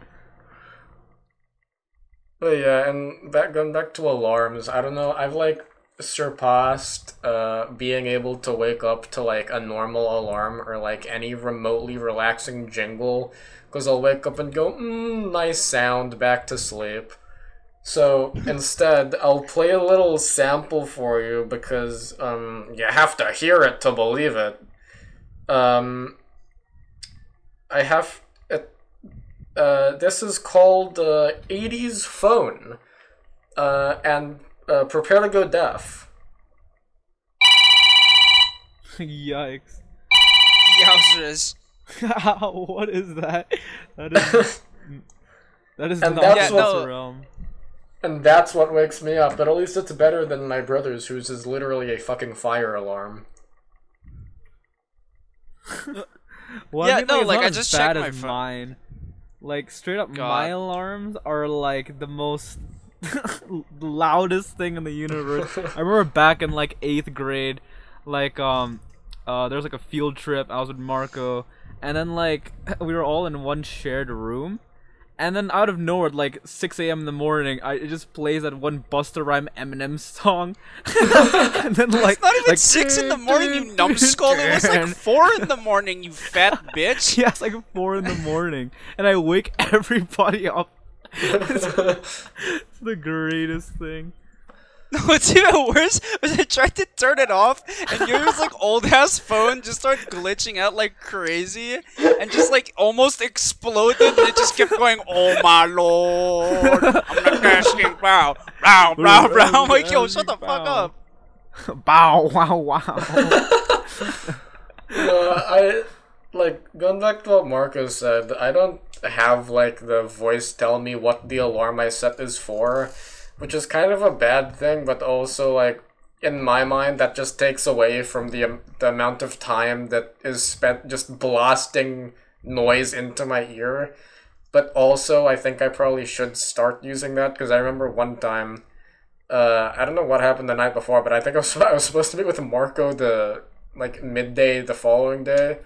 But yeah, and back going back to alarms, I don't know. I've like surpassed uh being able to wake up to like a normal alarm or like any remotely relaxing jingle because I'll wake up and go, mm, nice sound, back to sleep. So instead, I'll play a little sample for you because um you have to hear it to believe it. Um, I have. Uh, this is called uh, 80s phone. Uh, and uh, prepare to go deaf. [laughs] Yikes! Yowzers. [laughs] what is that? That is [laughs] that is And not that's the what- realm. And that's what wakes me up, but at least it's better than my brother's, whose is literally a fucking fire alarm. Well, Yeah, I mean, no, it's like, I just checked my phone. mine. Like straight up, God. my alarms are like the most [laughs] loudest thing in the universe. [laughs] I remember back in like eighth grade, like um, uh, there was like a field trip. I was with Marco, and then like [laughs] we were all in one shared room. And then out of nowhere, like 6 a.m. in the morning, I, it just plays that one Busta Rhyme Eminem song. [laughs] and then like It's not even like, six in the morning, you [laughs] numbskull. It was like four in the morning, you fat [laughs] bitch. Yeah, it's like four in the morning, and I wake everybody up. it's, it's the greatest thing. No, [laughs] what's even worse was I tried to turn it off, and yours like old ass phone just started glitching out like crazy, and just like almost exploded. And it just kept going, "Oh my lord, I'm the casting bow, bow, bow, bow." I'm like, yo, shut the fuck up. [laughs] Bow wow wow. [laughs] Uh, I like going back to what Marco said. I don't have like the voice tell me what the alarm I set is for, which is kind of a bad thing. But also like in my mind, that just takes away from the am- the amount of time that is spent just blasting noise into my ear. But also, I think I probably should start using that because I remember one time. Uh, I don't know what happened the night before, but I think I was, [laughs] I was supposed to meet with Marco the like midday the following day.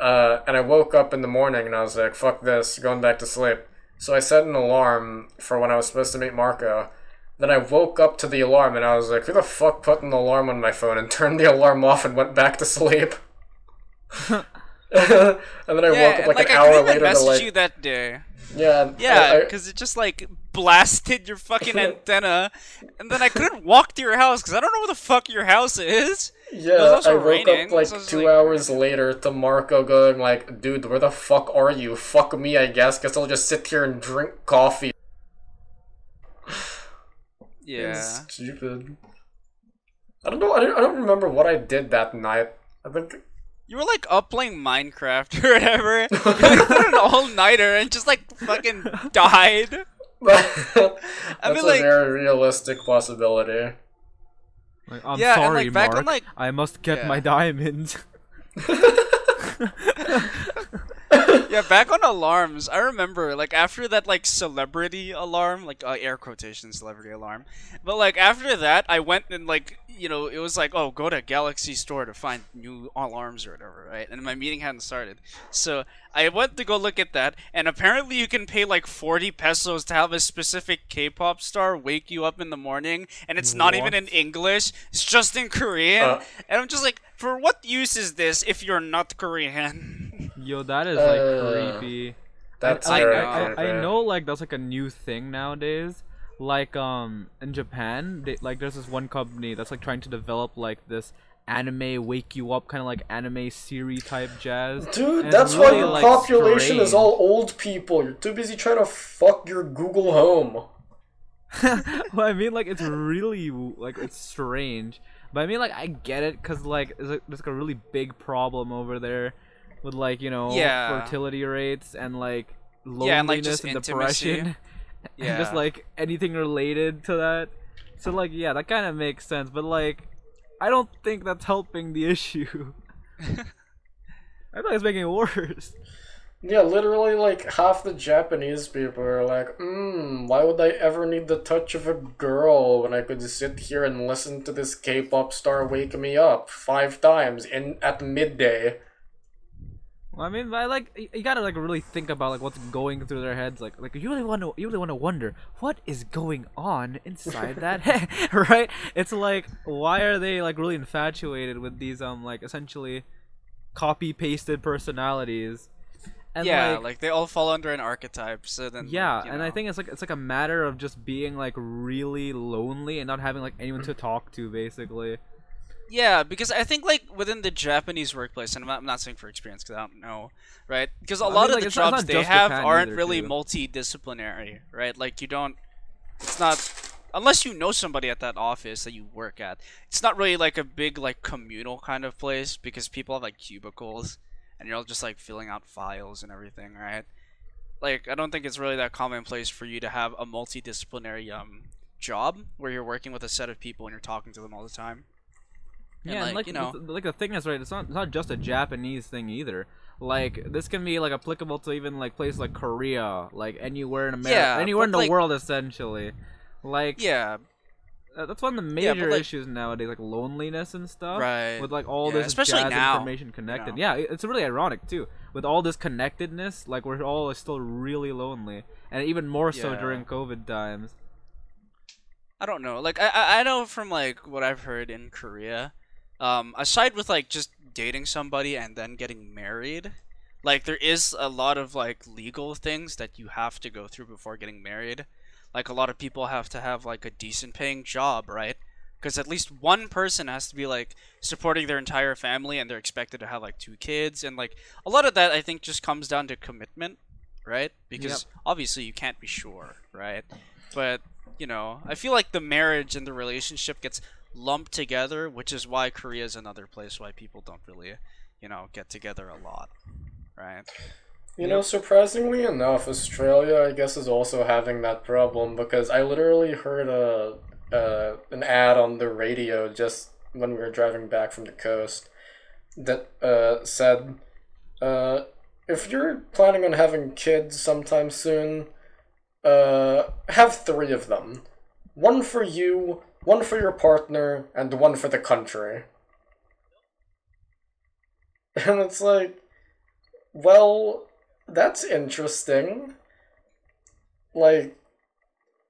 Uh, and I woke up in the morning and I was like, fuck this, going back to sleep. So I set an alarm for when I was supposed to meet Marco. Then I woke up to the alarm and I was like, who the fuck put an alarm on my phone and [laughs] turned the alarm off and went back to sleep? [laughs] and then I yeah, woke up like, like an I hour later to message like you that day. yeah Yeah, I- I- because it just like blasted your fucking [laughs] antenna, and then I couldn't walk to your house because I don't know where the fuck your house is. Yeah, I woke raining, up like so two like- hours later to Marco going like, "Dude, where the fuck are you? Fuck me, I guess. Guess I'll just sit here and drink coffee." Yeah. It's stupid. I don't know. I don't, I don't remember what I did that night. I think You were like up playing Minecraft [laughs] or whatever. [laughs] You like, did an all nighter and just like fucking died. [laughs] that's mean, a like- very realistic possibility. Like, I'm Yeah, and, sorry, like, back Mark. on, like- I must get Yeah. my diamonds. Yeah, back on alarms, I remember like after that like celebrity alarm, like uh, air quotation celebrity alarm, but like after that, I went and like you know it was like oh go to Galaxy Store to find new alarms or whatever, right? And my meeting hadn't started, so I went to go look at that, and apparently you can pay like forty pesos to have a specific K-pop star wake you up in the morning, and it's not even in English; it's just in Korean, Uh. and I'm just like, for what use is this if you're not Korean? [laughs] Yo, that is like Uh, creepy. That's I, very I, I, I know like that's like a new thing nowadays. Like um in Japan, they, like there's this one company that's like trying to develop like this anime wake you up kind of like anime series type jazz. Dude, And it's that's why really, your like, population is all old people. You're too busy trying to fuck your Google Home. [laughs] well, I mean, like it's really like it's strange, but I mean, like I get it because like there's, like, there's like a really big problem over there with like you know Yeah. fertility rates and like loneliness Yeah, and, like, and depression, [laughs] and just like anything related to that. So like yeah, that kind of makes sense, but like I don't think that's helping the [laughs] issue. [laughs] I think it's making it worse. Yeah, literally, like half the Japanese people are like, "Hmm, why would I ever need the touch of a girl when I could sit here and listen to this K-pop star wake me up five times in at midday?" Well, I mean, I like you gotta like really think about like what's going through their heads. Like, like you really want to, you really want to wonder what is going on inside that [laughs] head, [laughs] right? It's like, why are they like really infatuated with these um like essentially copy pasted personalities? And yeah, like, like, they all fall under an archetype. So then, yeah, you and I think it's like it's like a matter of just being like really lonely and not having like anyone to mm-hmm. talk to, basically. yeah, because I think like within the Japanese workplace, and I'm not, I'm not saying for experience because I don't know, right? Because a I lot mean, of like, the it's not- it's jobs they have Japan aren't either, really too. multidisciplinary, right? Like you don't, it's not unless you know somebody at that office that you work at. It's not really like a big like communal kind of place because people have like cubicles, and you're all just like filling out files and everything, right? Like I don't think it's really that commonplace for you to have a multidisciplinary um job where you're working with a set of people and you're talking to them all the time. And, Yeah, and like, like, you know- the, like the thing is right. It's not it's not just a Japanese thing either. Like this can be like applicable to even like places like Korea, like anywhere in America, Yeah, anywhere in the like- world essentially. Like Yeah, that's one of the Yeah, major like- issues nowadays, like loneliness and stuff. Right. With like all Yeah, this especially jazz now, information connected. know. Yeah, it's really ironic too. With all this connectedness, like we're all still really lonely, and even more so during COVID times. I don't know. Like I- I I know from like what I've heard in Korea, um, aside with like just dating somebody and then getting married, like there is a lot of like legal things that you have to go through before getting married. Like a lot of people have to have like a decent paying job, right? Because at least one person has to be like supporting their entire family, and they're expected to have like two kids, and like a lot of that I think just comes down to commitment, right? Because obviously you can't be sure, right? But you know, I feel like the marriage and the relationship gets lumped together, which is why Korea is another place why people don't really, you know, get together a lot, right? You know, surprisingly enough, Australia, I guess, is also having that problem because I literally heard a uh, an ad on the radio just when we were driving back from the coast that uh, said, uh, "If you're planning on having kids sometime soon, uh, have three of them. One for you, one for your partner, and one for the country." [laughs] And it's like, well, that's interesting. Like,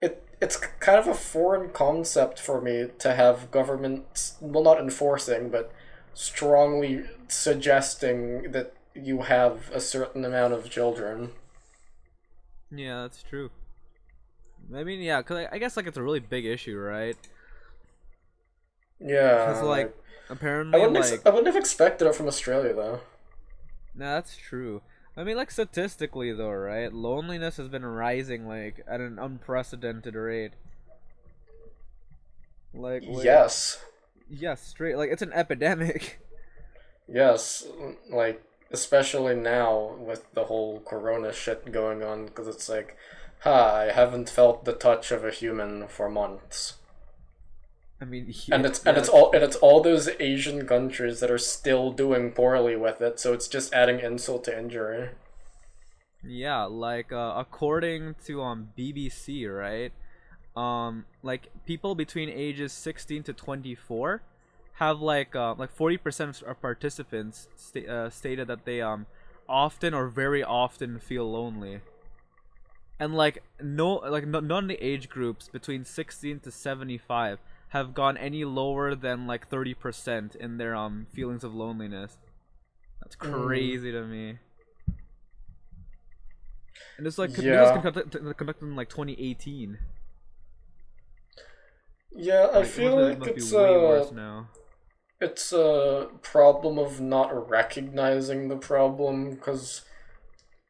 it it's kind of a foreign concept for me to have governments, well, not enforcing, but strongly suggesting that you have a certain amount of children. Yeah, that's true. I mean, yeah, cause I, I guess like it's a really big issue, right? Yeah. Because like I apparently wouldn't, like ex- I wouldn't have expected it from Australia though. Nah, that's true. I mean, like statistically, though, right? Loneliness has been rising like at an unprecedented rate. Like, Yes. yes, straight like it's an epidemic. Yes. Like especially now with the whole corona shit going on because it's like, ha, I haven't felt the touch of a human for months. I mean, [laughs] and it's yeah, and it's all and it's all those Asian countries that are still doing poorly with it, so it's just adding insult to injury. Yeah, like uh, according to um BBC, right? Um, like people between ages 16 to 24 have like uh, like 40% of participants sta- uh, stated that they um often or very often feel lonely. And like no like no, none of the age groups between 16 to 75 have gone any lower than like 30% in their um feelings of loneliness. That's Mm. crazy to me. And it's like Yeah. was conducted, conducted in like 2018. Yeah, I Like, feel it like it's way uh, it's a problem of not recognizing the problem because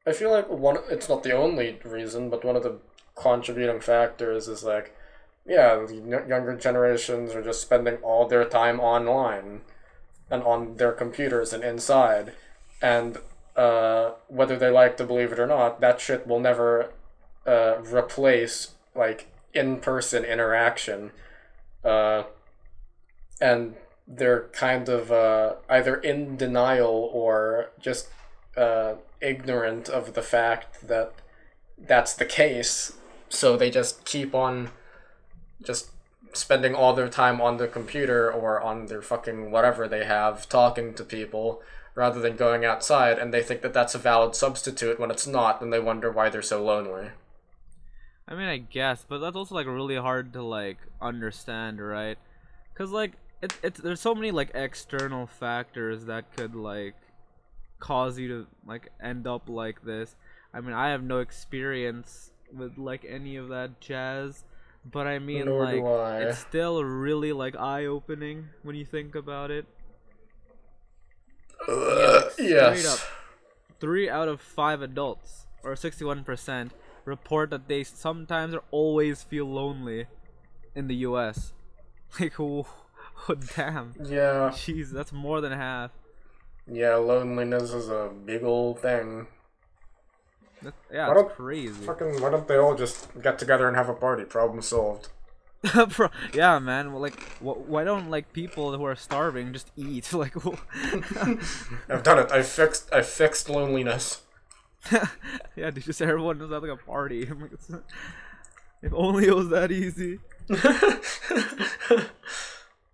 I feel like one it's not the only reason, but one of the contributing factors is like yeah, the younger generations are just spending all their time online and on their computers and inside and uh, whether they like to believe it or not, that shit will never uh, replace like in-person interaction. Uh, and they're kind of uh, either in denial or just uh, ignorant of the fact that that's the case. So they just keep on just spending all their time on the computer or on their fucking whatever they have talking to people rather than going outside and they think that that's a valid substitute when it's not and they wonder why they're so lonely. I mean, I guess, but that's also like really hard to like understand, right? Cause like it, it's there's so many like external factors that could like cause you to like end up like this. I mean, I have no experience with like any of that jazz, but I mean, Nor like I. it's still really like eye opening when you think about it. Ugh, Straight yes. up, three out of five adults, or 61%, report that they sometimes or always feel lonely in the U.S. [laughs] Like, [laughs] oh, oh damn. Yeah. Jeez, that's more than half. Yeah, loneliness is a big old thing. That, yeah, don't- crazy. Fucking, why don't they all just get together and have a party? Problem solved. [laughs] Yeah, man. Well, like, wh- why don't like people who are starving just eat? [laughs] Like, [laughs] I've done it. I fixed. I fixed loneliness. yeah, dude, just everyone just having a party. Like, if only it was that easy.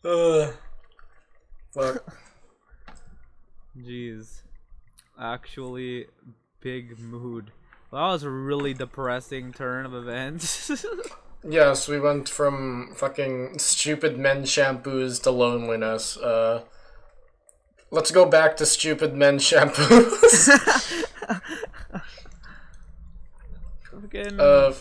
uh, fuck. Jeez. Actually, big mood. Well, that was a really depressing turn of events. [laughs] Yes, we went from fucking stupid men shampoos to loneliness. Uh, let's go back to stupid men shampoos. [laughs] [laughs] Fucking. uh,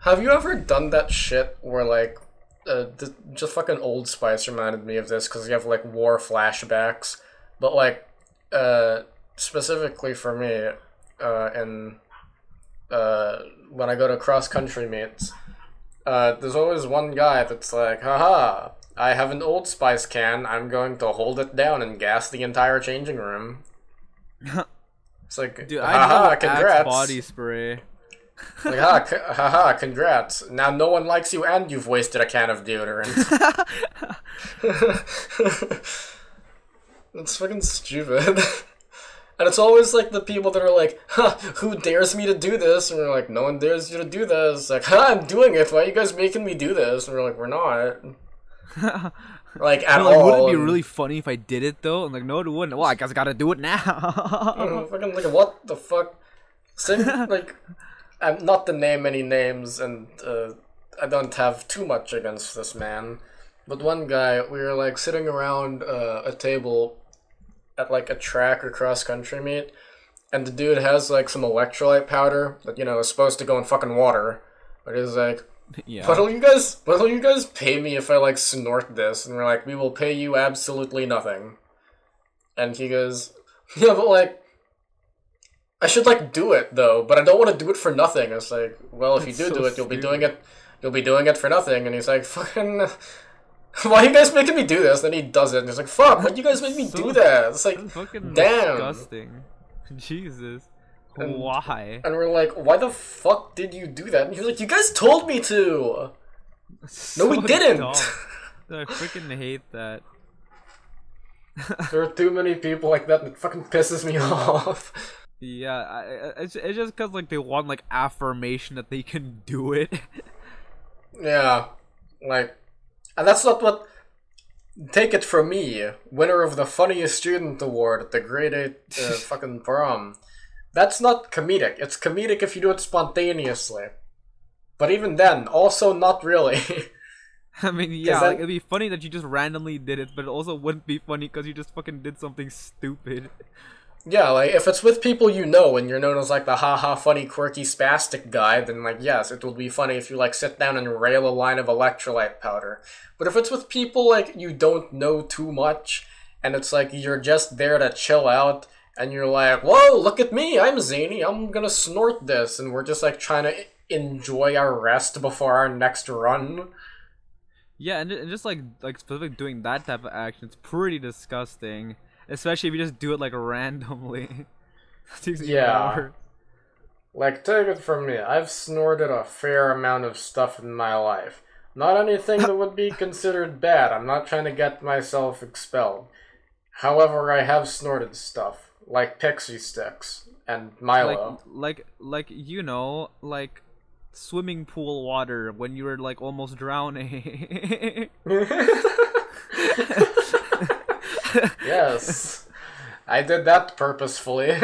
have you ever done that shit where like, uh, th- just fucking Old Spice reminded me of this because you have like war flashbacks, but like, uh, specifically for me, uh, and uh, when I go to cross country meets, uh, there's always one guy that's like, haha, I have an Old Spice can, I'm going to hold it down and gas the entire changing room. [laughs] It's like, Dude, haha, congrats. body spray. Like, ha, c- haha, congrats. Now no one likes you and you've wasted a can of deodorant. [laughs] [laughs] it's fucking stupid. And it's always like the people that are like, huh, who dares me to do this? And we're like, no one dares you to do this. Like, huh, I'm doing it. Why are you guys making me do this? And we're like, we're not. [laughs] Like, at But, like, all. wouldn't it be really funny if I did it though? I'm like, no, it wouldn't. Well, I guess I gotta do it now. [laughs] Fucking like what the fuck? Same like I'm not to name any names, and uh, I don't have too much against this man. But one guy, we were like sitting around uh, a table at like a track or cross country meet, and the dude has like some electrolyte powder that you know is supposed to go in fucking water, but he's like, [laughs] Yeah. "What'll you guys? What'll you guys pay me if I like snort this?" And we're like, "We will pay you absolutely nothing." And he goes, [laughs] "Yeah, but like." I should like do it though, but I don't want to do it for nothing. It's like, well, if you do so do it, you'll be doing it. You'll be doing it for nothing. And he's like, [laughs] fucking, [laughs] why are you guys making me do this? Then he does it, and he's like, fuck, why you guys make me So- do that? It's like, fucking damn. disgusting. [laughs] Jesus. And- Why? and we're like, why the fuck did you do that? And he was like, you guys told me to. [laughs] No, we didn't. I freaking hate that. there are too many people like that that fucking pisses me off. Yeah, I- it's, it's just because like they want like affirmation that they can do it. Yeah, like, and that's not what. Take it from me, winner of the funniest student award at the grade eight uh, [laughs] fucking prom. That's not comedic. It's comedic if you do it spontaneously. But even then, also not really. [laughs] I mean, yeah, that- like, it'd be funny that you just randomly did it, but it also wouldn't be funny because you just fucking did something stupid. Yeah, like if it's with people you know and you're known as like the haha funny quirky spastic guy, then like yes, it will be funny if you like sit down and rail a line of electrolyte powder. But if it's with people like you don't know too much and it's like you're just there to chill out and you're like, "Whoa, look at me. I'm zany. I'm going to snort this." And we're just like trying to enjoy our rest before our next run. Yeah, and, and just like like specifically doing that type of action, it's pretty disgusting. Especially if you just do it like randomly. [laughs] Yeah. Like, take it from me, I've snorted a fair amount of stuff in my life. Not anything that would be [laughs] considered bad. I'm not trying to get myself expelled. However, I have snorted stuff, like pixie sticks and Like Milo. like like you know like swimming pool water when you were like almost drowning. [laughs] yes. I did that purposefully.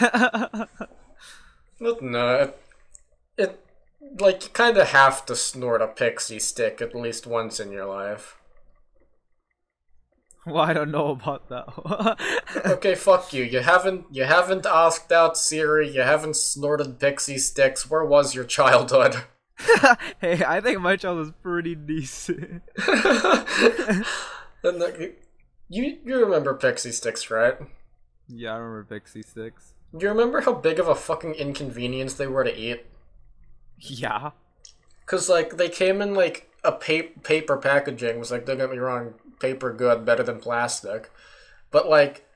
[laughs] But no, it, it like you kind of have to snort a pixie stick at least once in your life. [laughs] well, I don't know about that. Okay, fuck you. You haven't you haven't asked out Siri. You haven't snorted pixie sticks. Where was your childhood? [laughs] hey, I think my child was pretty decent. And the- you you remember pixie sticks, right? yeah, I remember Pixie Sticks. Do you remember how big of a fucking inconvenience they were to eat? Yeah. Cause like they came in like a pa- paper packaging. Was like don't get me wrong, paper good, better than plastic. But like,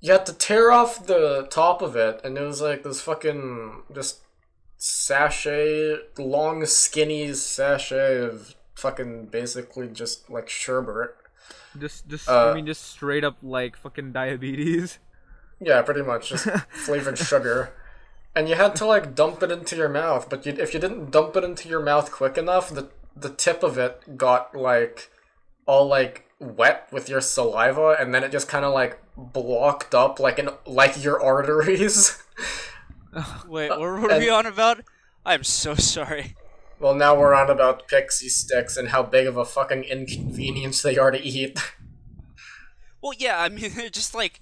you had to tear off the top of it, and it was like this fucking just sachet, long skinny sachet of fucking basically just like sherbet. Just just Uh, I mean just straight up like fucking diabetes. Yeah, pretty much just [laughs] flavored sugar. And you had to like dump it into your mouth, but you, if you didn't dump it into your mouth quick enough, the the tip of it got like all like wet with your saliva, and then it just kind of like blocked up like an like your arteries. [laughs] Wait, what were we and- on about? I'm so sorry. Well, now we're on about pixie sticks and how big of a fucking inconvenience they are to eat. [laughs] Well, yeah, I mean [laughs] they're just like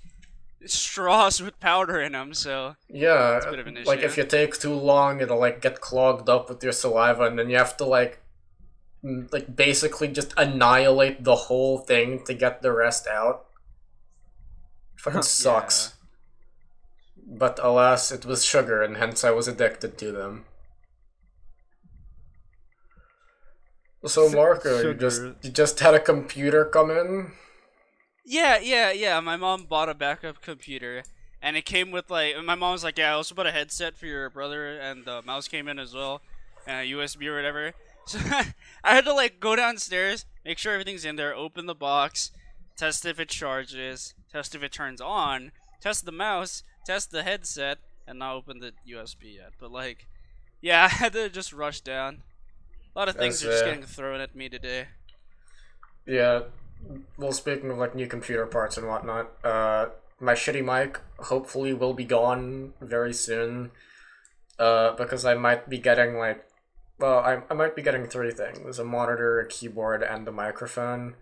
straws with powder in them, so Yeah, it's a bit of an issue. like if you take too long, it'll like get clogged up with your saliva, and then you have to like, like basically just annihilate the whole thing to get the rest out. [laughs] Fucking sucks. But alas, it was sugar, and hence I was addicted to them. So Marco, uh, you just you just had a computer come in. Yeah, yeah, yeah. My mom bought a backup computer, and it came with like. My mom was like, "Yeah, I also bought a headset for your brother, and the mouse came in as well, and a USB or whatever." [laughs] So I had to like go downstairs, make sure everything's in there, open the box, test if it charges, test if it turns on, test the mouse, test the headset, and not open the USB yet. But like, yeah, [laughs] I had to just rush down. A lot of things That's, are just uh, getting thrown at me today. Yeah. Well, speaking of like new computer parts and whatnot, uh, my shitty mic hopefully will be gone very soon. Uh, because I might be getting like, well, I, I might be getting three things: a monitor, a keyboard, and a microphone.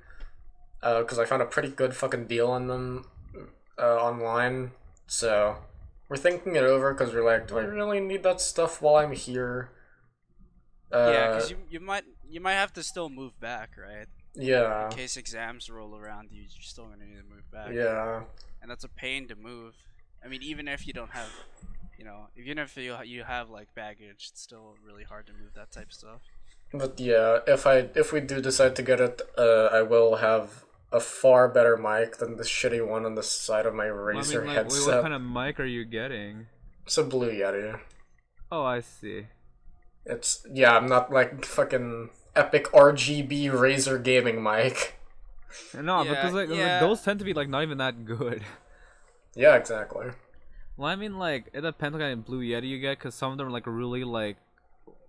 Uh, because I found a pretty good fucking deal on them uh, online. So we're thinking it over because we're like, do I really need that stuff while I'm here? Uh, yeah, because you you might you might have to still move back, right? yeah, In case exams roll around, you you're still gonna need to move back. yeah. and that's a pain to move. I mean, even if you don't have, you know, even if you you have like baggage, it's still really hard to move that type of stuff. But yeah, if I if we do decide to get it, uh, I will have a far better mic than the shitty one on the side of my Well, I Razer mean, like, wait, headset. what kind of mic are you getting? It's a Blue Yeti. Oh, I see. It's yeah, I'm not like fucking epic RGB Razer gaming mic. [laughs] No, Yeah, because like, like, those tend to be like not even that good. Yeah, exactly. Well, I mean, like it depends on kind of blue yeti you get, because some of them are like really like,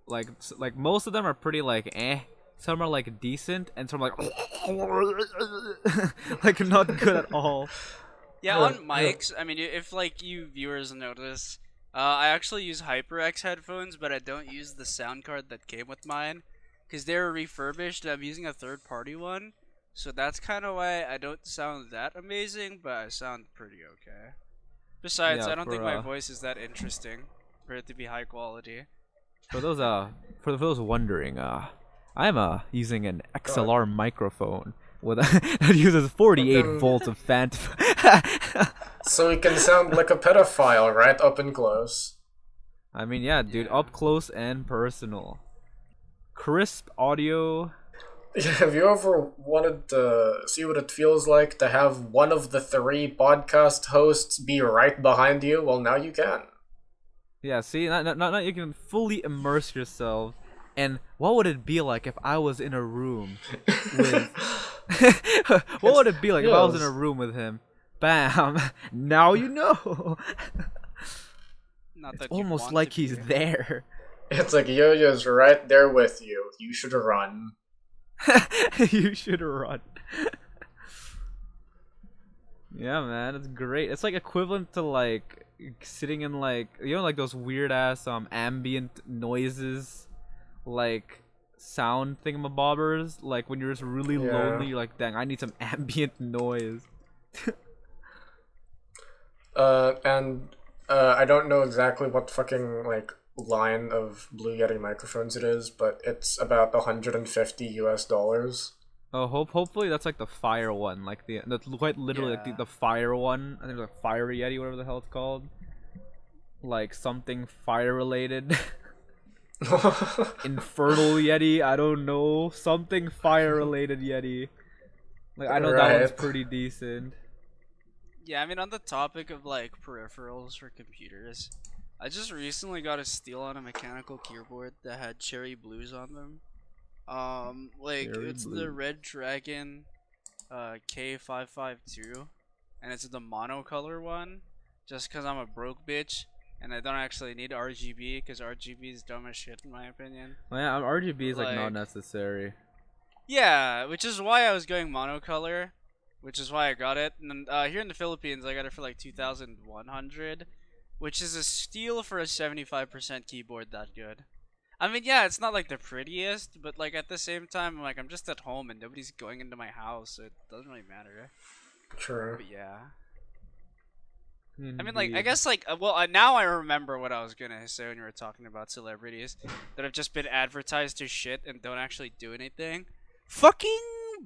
like like most of them are pretty like eh. Some are like decent, and some are like [laughs] like not good at all. Yeah, Yeah, on yeah. mics, I mean, if like you viewers notice, uh, I actually use HyperX headphones, but I don't use the sound card that came with mine, because they're refurbished. I'm using a third-party one, so that's kind of why I don't sound that amazing, but I sound pretty okay. Besides, Yeah, I don't think my uh, voice is that interesting for it to be high quality. For those uh, for those wondering, uh, I'm uh using an XLR microphone with a, [laughs] that uses 48 Fucking- volts of fan. [laughs] So he can sound like a pedophile right up and close. I mean, yeah, dude, Yeah. up close and personal. Crisp audio. Yeah, [laughs] Have you ever wanted to see what it feels like to have one of the three podcast hosts be right behind you? Well, now you can. Yeah, see, not, not, not you can fully immerse yourself. And what would it be like if I was in a room with? [laughs] [laughs] what would it be like if I was in a room with him? Bam! [laughs] Now you know. Not it's that you almost like to be. he's there. It's like Yo-Yo's right there with you. You should run. you should run. yeah, man, it's great. It's like equivalent to like sitting in like you know like those weird ass um ambient noises, like sound thingamabobbers. Like when you're just really Yeah. lonely, you're like, dang, I need some [laughs] ambient noise. [laughs] Uh, and uh, I don't know exactly what fucking like line of Blue Yeti microphones it is, but it's about 150 US dollars. Oh, hope hopefully that's like the fire one, like the that's quite literally like the, the fire one. I think it's like fire yeti, whatever the hell it's called. Like something fire related. [laughs] [laughs] Infernal Yeti, I don't know. Something fire related Yeti. Like I know that one's pretty decent. Yeah, I mean, on the topic of like peripherals for computers, I just recently got a steal on a mechanical keyboard that had cherry blues on them. Um, like Cherry it's the. Redragon, uh, K552, and it's the monocolor one. Just cause I'm a broke bitch and I don't actually need RGB, cause RGB is dumb as shit in my opinion. Well, yeah, RGB is like, not necessary. Yeah, which is why I was going monocolor, which is why I got it. And then, uh, here in the Philippines, I got it for like 2,100, which is a steal for a 75% keyboard that good. I mean, yeah, it's not like the prettiest, but like at the same time, I'm like I'm just at home and nobody's going into my house, so it doesn't really matter. True. But yeah, I mean, like I guess like uh, well uh, now I remember what I was gonna say when you were talking about celebrities that have just been advertised to shit and don't actually do anything. Fucking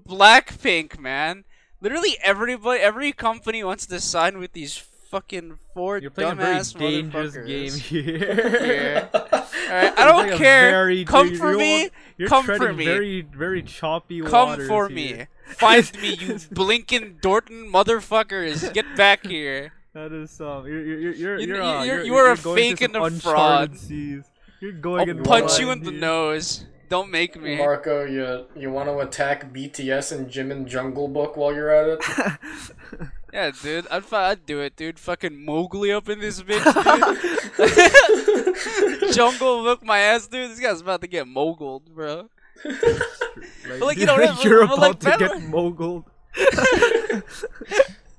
Blackpink, man. Literally everybody, every company wants to sign with these fucking four You're playing a very dangerous game [laughs] here. Yeah. Alright, [laughs] I don't care. very- Come for you're me. You're Come for me. very, very choppy Come for here. me. Find me, you [laughs] blinking Dorton motherfuckers. Get back here. That is some. You're you're you're You- you're, uh, you're- you're, you are a fake to and some a uncharted fraud. Seas. You're going I'll in punch you blind in the nose. Don't make me. Marco, you you want to attack BTS and Jim and Jungle Book while you're at it? [laughs] Yeah, dude, I'd, I'd do it, dude. Fucking Mowgli up in this bitch, dude. [laughs] Jungle Book my ass, dude. This guy's about to get moguled, bro. [laughs] Like, like, you know, but- you're but, about like, to get moguled.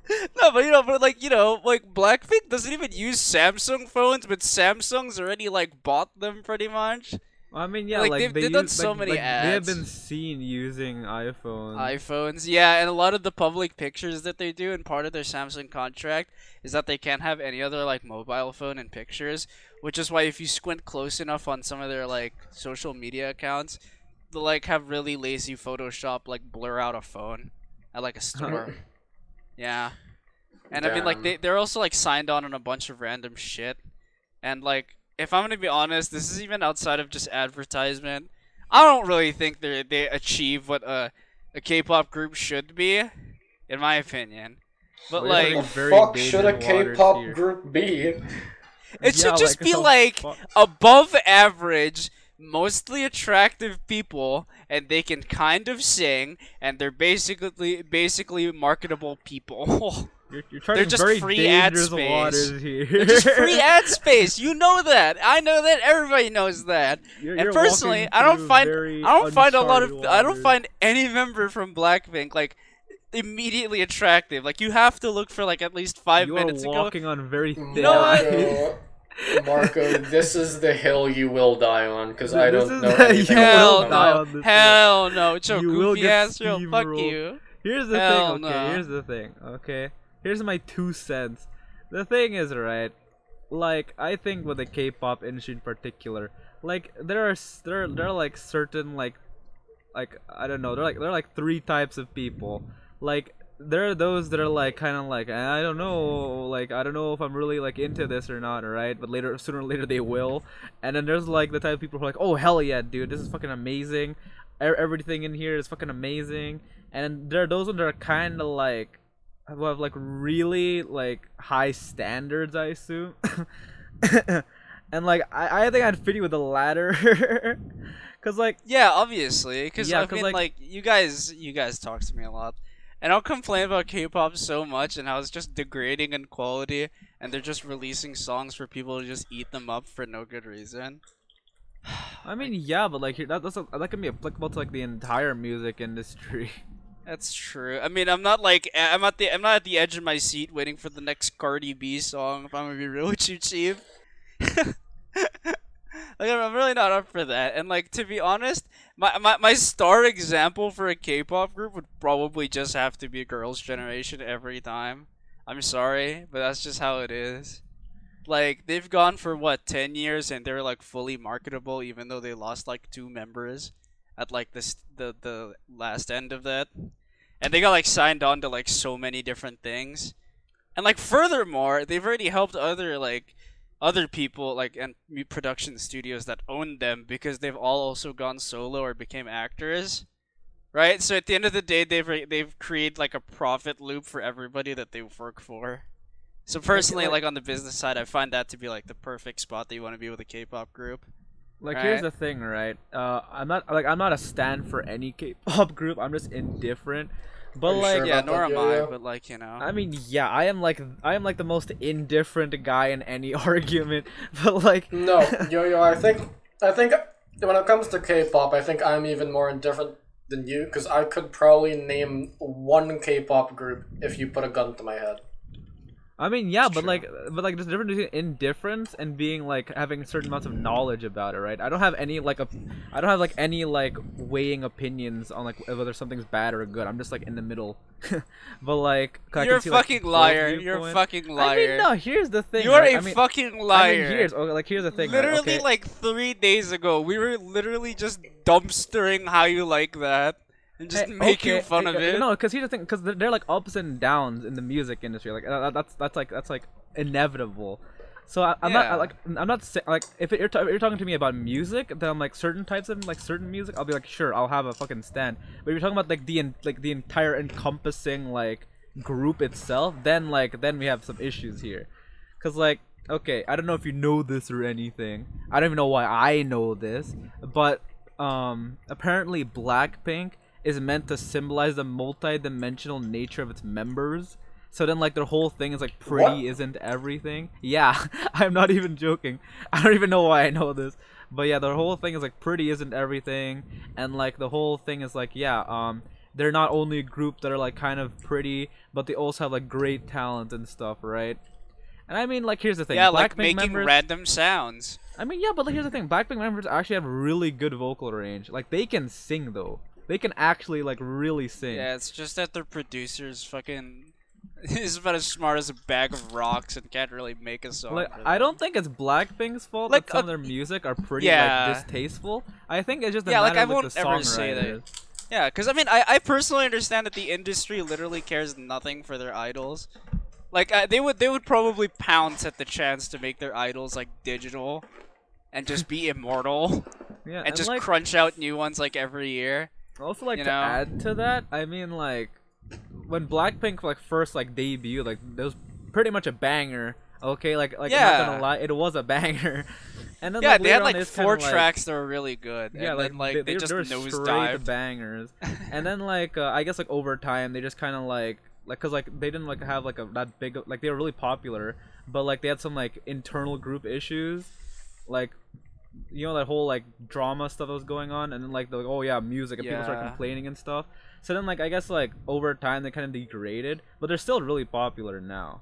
[laughs] No, but you know, but like, you know, like Blackpink doesn't even use Samsung phones, but Samsung's already like bought them pretty much. I mean, yeah, Like, like, they've- they they've done use- so like- many like, They have been seen using iPhones. iPhones, yeah, and a lot of the public pictures that they do, and part of their Samsung contract is that they can't have any other like mobile phone in pictures, which is why if you squint close enough on some of their like social media accounts, they'll like have really lazy Photoshop like blur out a phone at like a [laughs] store. Yeah, and I mean like they they're also like signed on on a bunch of random shit, and like if I'm gonna be honest, this is even outside of just advertisement. I don't really think they they achieve what a a K-pop group should be, in my opinion. But We're like, having What the fuck should a waters K-pop here. group be? it Yeah, should just be how like fu- above average, mostly attractive people, and they can kind of sing, and they're basically basically marketable people. [laughs] You're, you're charging just free ad space. waters here. They're just free [laughs] ad space. You know that. I know that. Everybody knows that. You're- and you're personally, I don't find I don't find a lot of uncharted I don't find any member from Blackpink like immediately attractive. Like you have to look for like at least five You are minutes ago. walking on very thin know what? ice. Marco, Marco, [laughs] this is the hill you will die on because I don't know the- anything you Hell about will die on no! this Hell no! It's your You will goofy get ass. Yo, fuck you. Here's the Hell thing, okay? no. Here's the thing, okay? Here's my two cents. The thing is, right? Like, I think with the K-pop industry in particular, like there are there are, there are like certain like like I don't know, there are like there are like three types of people. Like there are those that are like kind of like I don't know, like I don't know if I'm really like into this or not, right? But later, [laughs] sooner or later, they will. And then there's like the type of people who are like, oh hell yeah, dude, this is fucking amazing. Everything in here is fucking amazing. And there are those ones that are kind of like who have like really like high standards, I assume. [laughs] and like I, I think I'd fit you with the latter, [laughs] cause like Yeah, obviously, because Yeah, I 'cause, mean, like- like, you guys, you guys talk to me a lot, and I'll complain about K-pop so much and how it's just degrading in quality, and they're just releasing songs for people to just eat them up for no good reason. [sighs] I mean yeah, but like that that's that can be applicable to like the entire music industry. [laughs] That's true. I mean, I'm not like I'm at the I'm not at the edge of my seat waiting for the next Cardi B song. If I'm gonna be real [laughs] with you, Chief. [laughs] like I'm I'm really not up for that. And like to be honest, my, my my star example for a K-pop group would probably just have to be Girls' Generation every time. I'm sorry, but that's just how it is. Like they've gone for what ten years and they're like fully marketable, even though they lost like two members at like this the the last end of that, and they got like signed on to like so many different things, and like furthermore, they've already helped other like other people like and production studios that own them because they've all also gone solo or became actors. Right, so at the end of the day, they've re- they've created like a profit loop for everybody that they work for. So personally, like- like on the business side, I find that to be like the perfect spot that you want to be with a K-pop group. Like here's the thing, right? Uh, I'm not like I'm not a stand for any K-pop [laughs] group. I'm just indifferent. But Are you like, sure Yeah, nor am I, but like you know. I mean, yeah, I am like I am like the most indifferent guy in any [laughs] argument. But like, No, yo yo, I think I think when it comes to K-pop, I think I'm even more indifferent than you because I could probably name one K-pop group if you put a gun to my head. I mean, yeah, but true. like, but like, there's a difference between indifference and being like having certain amounts of knowledge about it, right? I don't have any like a, I don't have like any like weighing opinions on like whether something's bad or good. I'm just like in the middle. [laughs] but like, You're a see, like, fucking both liar. You're a fucking I liar. mean, no. Here's the thing. you are right? a I mean, fucking I liar. mean, here's okay, like here's the thing. right? literally, okay? like three days ago, we were literally just dumpstering how you like that and just Hey, making okay, fun of it. No, because here's the thing, because they're, they're like ups and downs in the music industry. Like uh, that's that's like that's like inevitable. So I, I'm not I, like I'm not like if it, you're, ta- if you're talking to me about music, then I'm like certain types of like certain music, I'll be like sure I'll have a fucking stand. But if you're talking about like the en- like the entire encompassing like group itself, then like then we have some issues here, because like okay I don't know if you know this or anything. I don't even know why I know this, but um apparently Blackpink is meant to symbolize the multi-dimensional nature of its members. So then, like their whole thing is like pretty isn't everything. Yeah, [laughs] I'm not even joking. I don't even know why I know this, but yeah, their whole thing is like pretty isn't everything, and like the whole thing is like yeah, um, they're not only a group that are like kind of pretty, but they also have like great talent and stuff, right? And I mean, like here's the thing, yeah, like Blackpink making members, random sounds. I mean, yeah, but like, here's the thing: Blackpink members actually have really good vocal range. Like, they can sing though. They can actually like really sing. Yeah, it's just that their producers fucking [laughs] is about as smart as a bag of rocks and can't really make a song. Like, I don't think it's Blackpink's fault Like, that some uh, of their music are pretty yeah. like distasteful. I think it's just a Yeah, like, I of, won't ever say that. Yeah, because I mean, I, I personally understand that the industry literally cares nothing for their idols. Like uh, they would they would probably pounce at the chance to make their idols like digital, and just be immortal, Yeah, and, just like, crunch out new ones like every year. Also, like You to know? add to that, I mean, like when Blackpink like first like debuted, like it was pretty much a banger. Okay, like like I'm not gonna lie, it was a [laughs] banger. And then Yeah, like, they had on, like it's kinda, four like- tracks that were really good, Yeah, and like, then like they, they, they, just they were straight nosedived. bangers. [laughs] and then like uh, I guess like over time they just kind of like like cause like they didn't like have like a that big like they were really popular, but like they had some like internal group issues, like you know that whole like drama stuff that was going on, and then like the oh yeah music and people start complaining and stuff. So then like I guess like over time they kind of degraded, but they're still really popular now.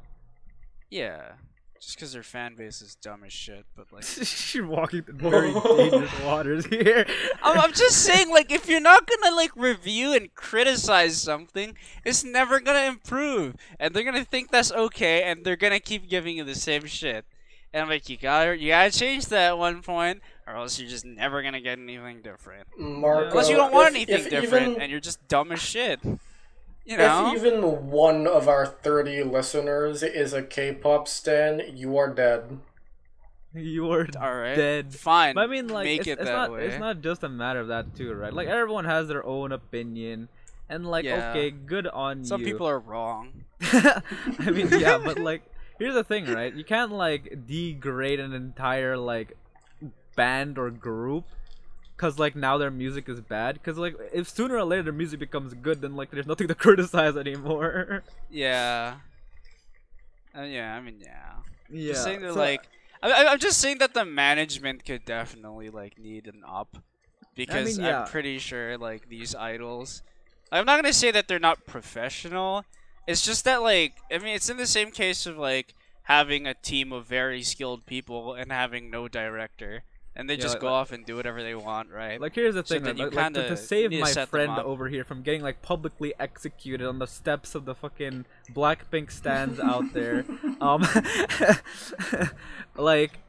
Yeah, just because their fan base is dumb as shit. But like, [laughs] You're walking through very [laughs] dangerous waters here. I'm, I'm just saying, like, if you're not gonna like review and criticize something, it's never gonna improve, and they're gonna think that's okay, and they're gonna keep giving you the same shit. And I'm like, you gotta, you gotta change that at one point, or else you're just never gonna get anything different. Marco, Unless you don't want if- anything if different, even- and you're just dumb as shit. You know? If even one of our 30 listeners is a K-pop stan, you are dead. You're All right, dead. fine. But I mean, like, make it's, it it's that not way. it's not just a matter of that too, right? Like everyone has their own opinion, and like, Yeah. okay, good on Some you. Some people are wrong. [laughs] I mean, yeah, but like, here's the thing, right? You can't like degrade an entire like band or group because like now their music is bad. Because like, if sooner or later their music becomes good, then like there's nothing to [laughs] criticize anymore. Yeah. Uh, yeah, I mean, yeah. yeah, Just saying that, so- like, I, I- I'm just saying that the management could definitely like need an up, because yeah. I'm pretty sure like these idols. I'm not gonna say that they're not professional. It's just that like I mean it's in the same case of like having a team of very skilled people and having no director, and they Yeah, just like- go off and do whatever they want, right? Like here's the thing, you like, like, to, to save to my friend over here from getting like publicly executed on the steps of the fucking Blackpink stands out there, [laughs] um, [laughs] like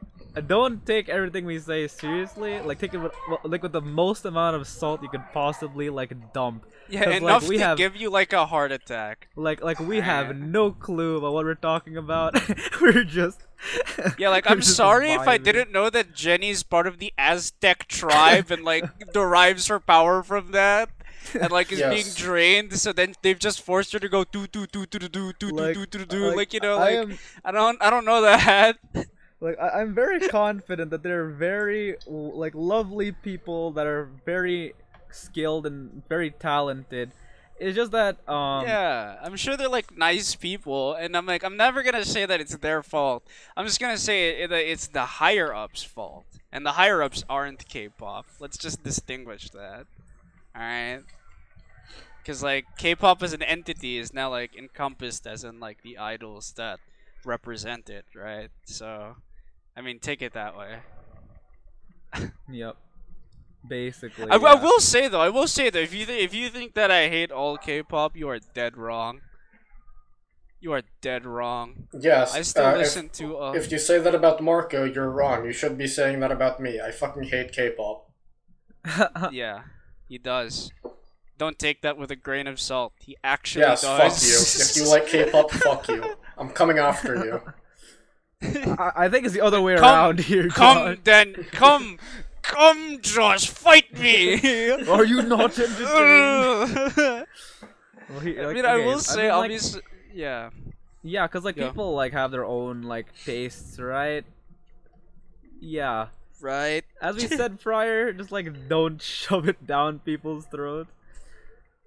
don't take everything we say seriously. Like take it with, like with the most amount of salt you could possibly like dump. Yeah, 'cause, like, enough we to have- give you like a heart attack. Like like we have no clue about what we're talking about. [laughs] we're just [laughs] Yeah, like I'm just sorry if I didn't know that Jennie's part of the Aztec tribe and like [laughs] derives her power from that. And like is being drained, so then they've just forced her to go do do do do do do do Like, do do do like you know I like am I don't I don't know that. like I, I'm very confident that they're very like lovely people that are very skilled and very talented. It's just that um yeah, I'm sure they're like nice people, and I'm like I'm never gonna say that it's their fault. I'm just gonna say it, that it's the higher ups' fault, and the higher ups aren't K-pop. Let's just distinguish that. All right. Because like K-pop as an entity is now like encompassed as in like the idols that represent it, right? So, I mean, take it that way. [laughs] Yep. Basically. I, I will say though, I will say though, if you th- if you think that I hate all K-pop, you are dead wrong. You are dead wrong. Yes. I still uh, if- listen to. Uh, If you say that about Marco, you're wrong. You should be saying that about me. I fucking hate K-pop. [laughs] yeah, he does. Don't take that with a grain of salt. He actually Yes, does. fuck you. If you like [laughs] K-pop, fuck you. I'm coming after you. [laughs] I, I think it's the other way Come- around here. Come John. then, come, come, Josh, fight me. [laughs] Are you not entertained? I [laughs] Well, he- like, mean, I okay, will say, I mean, like, obviously, yeah. Yeah, cause like Yeah. people like have their own like tastes, right? Yeah. Right. As we [laughs] said prior, just like don't shove it down people's throats.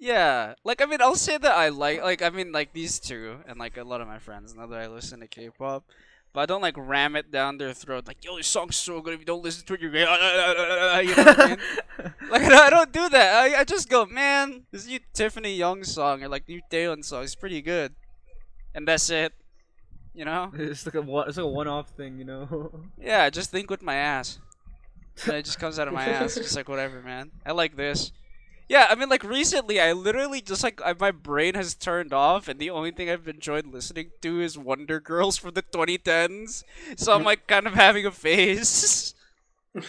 Yeah, like I mean, I'll say that I like, like I mean, like these two and like a lot of my friends Now that I listen to K-pop, but I don't like ram it down their throat like, "Yo, this song's so good. If you don't listen to it, you're gay." [laughs] You know what I mean? [laughs] Like I don't- don't that. I, I just go, man, this new Tiffany Young song or like new Taeyeon song is pretty good, and that's it. You know? It's like a one, it's like a one-off thing, you know. [laughs] Yeah, just think with my ass. And it just comes out of my ass. Just like whatever, man. I like this. Yeah, I mean, like recently, I literally just like I, my brain has turned off, and the only thing I've enjoyed listening to is Wonder Girls from the 2010s. So I'm like kind of having a phase. [laughs]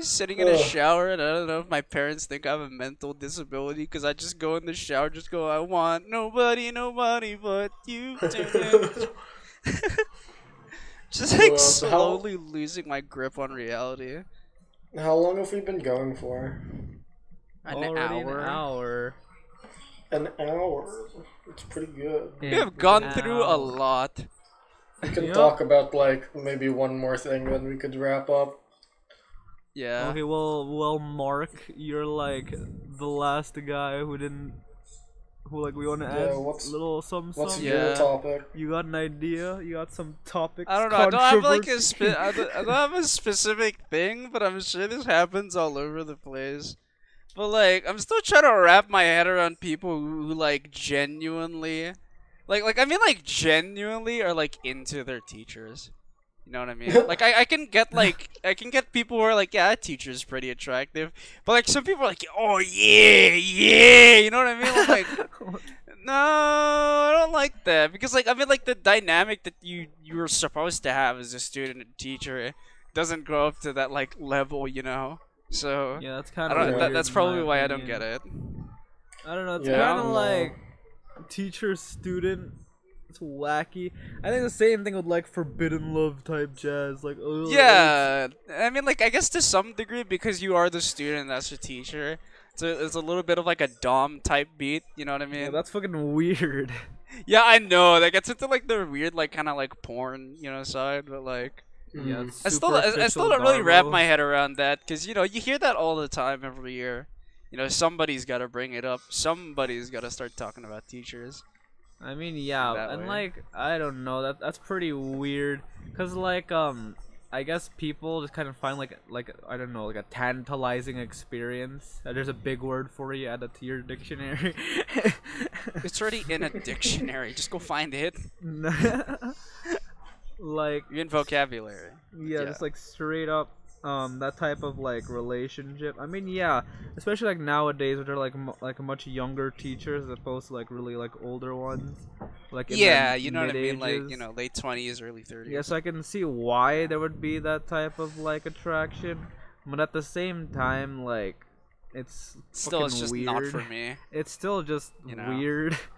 Sitting in a shower, and I don't know if my parents think I have a mental disability because I just go in the shower, just go, I want nobody, nobody but you. [laughs] [laughs] just like Well, how- slowly losing my grip on reality. How long have we been going for? An Already hour. An hour. An hour. It's pretty good. We have gone through a lot. We can Yep. talk about like maybe one more thing, then we could wrap up. Yeah. Okay, well, well, Mark, you're like the last guy who didn't, who like we want to Yeah, add what's- little some What's some. Yeah. your topic? You got an idea? You got some topics? I don't know. I don't have like a spe- I, don't, I don't have a specific thing, but I'm sure this happens all over the place. But like, I'm still trying to wrap my head around people who, who like genuinely, like like I mean like genuinely are like into their teachers. You know what I mean? [laughs] like I, I can get like I can get people who are like yeah that teacher's pretty attractive, but like some people are like oh yeah yeah you know what I mean? I'm like [laughs] no, I don't like that because like I mean like the dynamic that you you were supposed to have as a student and teacher doesn't grow up to that like level, you know. So yeah, that's kind of. That, that's probably why I don't get it. I don't know. It's Yeah, kind of like teacher student. It's wacky. I think the same thing with like forbidden love type jazz. Like, oh, Yeah, I mean like I guess to some degree because you are the student, that's the teacher. So it's a little bit of like a dom type beat. You know what I mean? yeah, that's fucking weird. [laughs] Yeah, I know. That gets into like the weird, like kind of like porn, you know, side. But like, Yeah, Mm. I still, I, I still don't really wrap my head around that because you know you hear that all the time every year. You know, somebody's got to bring it up. Somebody's got to start talking about teachers. I mean, yeah, that and way. like I don't know that that's pretty weird, cause like um, I guess people just kind of find like like I don't know like a tantalizing experience. Uh, There's a big word for you. Add it to your [laughs] dictionary. It's already in a dictionary. Just go find it. [laughs] [laughs] like in vocabulary. yeah, Yeah. just like straight up um that type of like relationship. I mean, yeah, especially like nowadays, which are like m- like much younger teachers as opposed to like really like older ones. Like in Yeah, you know what I mean. Like you know, late twenties, early thirties. Yes, I can see why there would be that type of like attraction, but at the same time, like it's Still, it's just weird. not for me. It's still just You know? weird. [laughs]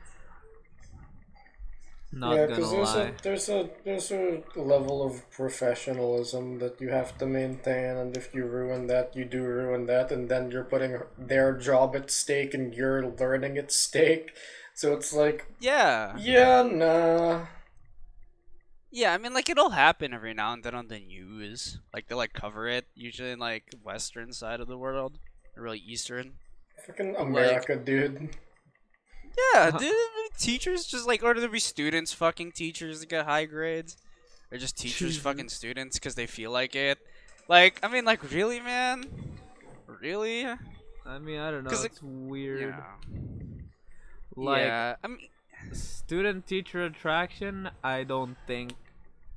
not yeah, because there's lie. a there's a there's a level of professionalism that you have to maintain, and if you ruin that, you do ruin that, and then you're putting their job at stake and your learning at stake. So it's like, Yeah. yeah, nah. Yeah, I mean, like it'll happen every now and then on the news. Like they like cover it usually in like western side of the world, or really eastern. Fucking America, dude. Yeah, uh-huh. dude, teachers just like, or there be students fucking teachers that get high grades, or just teachers Jesus. fucking students because they feel like it. Like, I mean, like really, man, really? I mean, I don't know. It's weird. Yeah. Like yeah. I mean, student teacher attraction, I don't think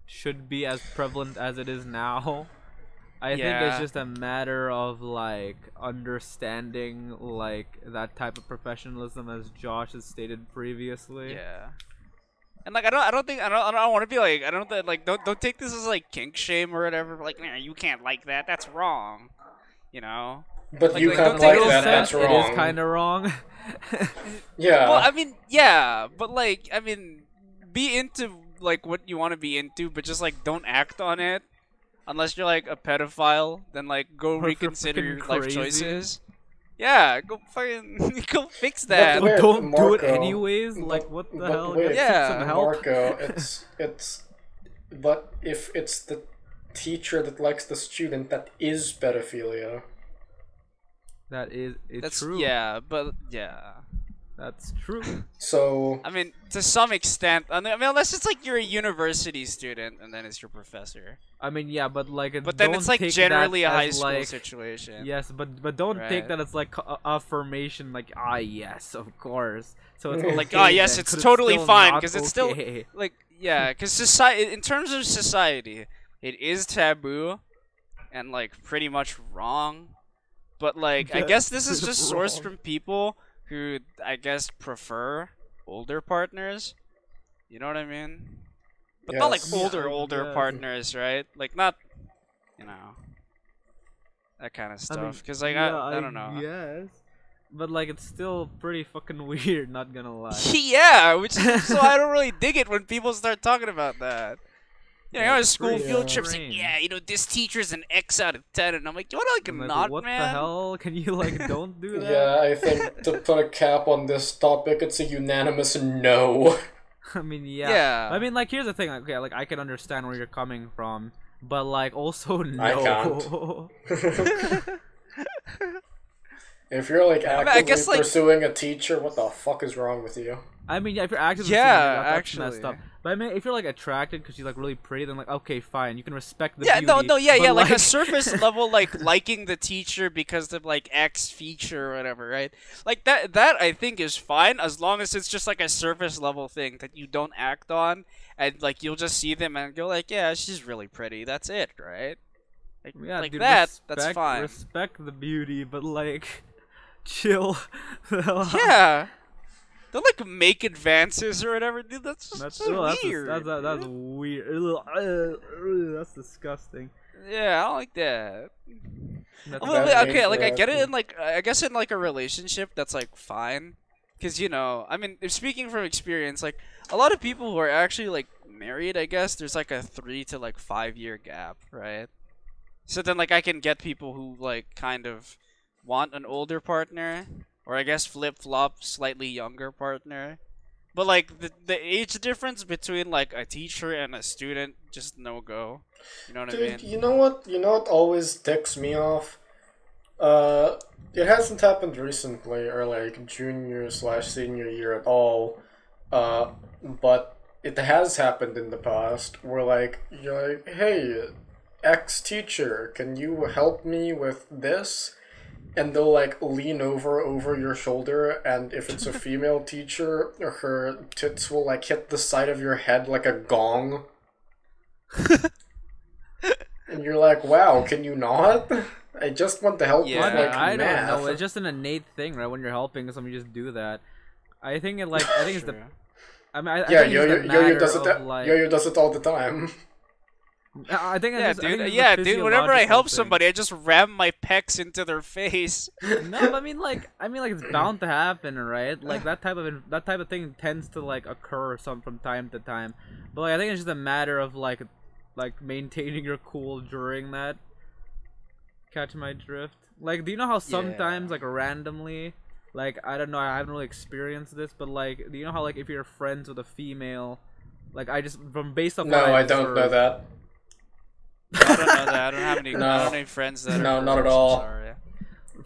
should be as prevalent as it is now. I think it's just a matter of like understanding like that type of professionalism as Josh has stated previously. yeah. And like I don't, I don't think I don't, I don't want to be like I don't th- like don't don't take this as like kink shame or whatever. Like, nah, you can't like that. That's wrong. You know. But Like- you like, can't don't like take that. offense, That's It wrong. is kind of wrong. yeah. Well, I mean, yeah, but like, I mean, be into like what you want to be into, but just like don't act on it. Unless you're like a pedophile, then like go Or if you're reconsider your fucking life crazy. choices. Yeah, go fucking [laughs] go fix that. wait, But don't do it anyways. Like, what the but hell? wait, Yeah. some help. Marco, [laughs] it's it's but if it's the teacher that likes the student, that is pedophilia. That is it's That's true. yeah, but yeah. That's true. [clears throat] So I mean, to some extent, I mean, unless it's like you're a university student and then it's your professor. I mean, yeah, but like, But then it's like generally a high as, school like, situation. Yes, but but don't take Right. that as like a- affirmation. Like, ah, yes, of course. So it's [laughs] Like, okay ah, yes, then, it's 'cause totally still fine, because it's still- okay. [laughs] Like, yeah, because society, in terms of society, it is taboo and like pretty much wrong. But like, I [laughs] guess this is it's just sourced from people who I guess prefer older partners. You know what I mean? But not like older, Yeah, older yeah. partners, right? Like not, you know, that kind of I mean, stuff. Because like yeah, I, I don't know. Yes, but like it's still pretty fucking [laughs] weird. Not gonna lie. [laughs] yeah, which so I don't really dig it when people start talking about that. You know, Yeah, on it's school pretty field trips, like, yeah, you know, this teacher's an X out of ten, and I'm like, you want to, like I'm like, not, what man? the hell? Can you like [laughs] don't do that? yeah, I think to put a cap on this topic, it's a unanimous no. [laughs] I mean, yeah. Yeah. I mean, like, here's the thing. like, Okay, like I can understand where you're coming from, but like also no. I [laughs] if you're like mean, I actively guess, like- pursuing a teacher, what the fuck is wrong with you? I mean, yeah, if you're actively Yeah, seeing it, that- that's messed actually. up. But I mean, if you're like attracted because she's like really pretty, then like okay, fine, you can respect the yeah, beauty. no, no, yeah, but, yeah, like, a surface [laughs] level, like liking the teacher because of like X feature or whatever, right? Like that, that I think is fine as long as it's just like a surface level thing that you don't act on, and like you'll just see them and go like, yeah, she's really pretty. That's it, right? Like, yeah, like dude, that, respect, that's fine. Respect the beauty, but like, chill. [laughs] yeah. Don't like make advances or whatever, dude. That's just That's, so oh, that's, weird. that's, that's, that's weird. Ugh, uh, ugh, that's disgusting. yeah, I don't like that. That's Well, That okay, like I get it in like I guess in like a relationship that's like fine, because you know I mean speaking from experience, like a lot of people who are actually like married, I guess there's like a three to like five year gap, right? So then like I can get people who like kind of want an older partner, or I guess flip flop slightly younger partner. But like the the age difference between like a teacher and a student, just no go. You know what I mean? Dude, you know what? You know what always ticks me off? Uh, it hasn't happened recently, or like junior slash senior year at all. Uh, but it has happened in the past. Where like you're like, hey, ex teacher, can you help me with this? And they'll like lean over over your shoulder, and if it's a [laughs] female teacher, her tits will like hit the side of your head like a gong. [laughs] And you're like, wow, can you not? I just want to help Yeah. with like I math. don't know. It's just an innate thing, right? When you're helping somebody, just do that. I think it like I think it's the. [laughs] I mean, I, I yeah, think Yo it's Yo the Yo Yo does it. of, That, like, Yo Yo does it all the time. I I think it's Yeah, just, I think dude. it's a Yeah, dude. Whenever I help thing. somebody, I just ram my pecs into their face. [laughs] no, I mean like I mean like it's bound to happen, right? Like that type of that type of thing tends to like occur some from time to time. But like I think it's just a matter of like like maintaining your cool during that. Catch my drift. Like, do you know how sometimes Yeah. like randomly, like I don't know, I haven't really experienced this, but like, do you know how like if you're friends with a female, like I just from based off no, what I don't know that. I don't know that. I don't have any. I don't [laughs] have any friends that. No, are not at all. sorry.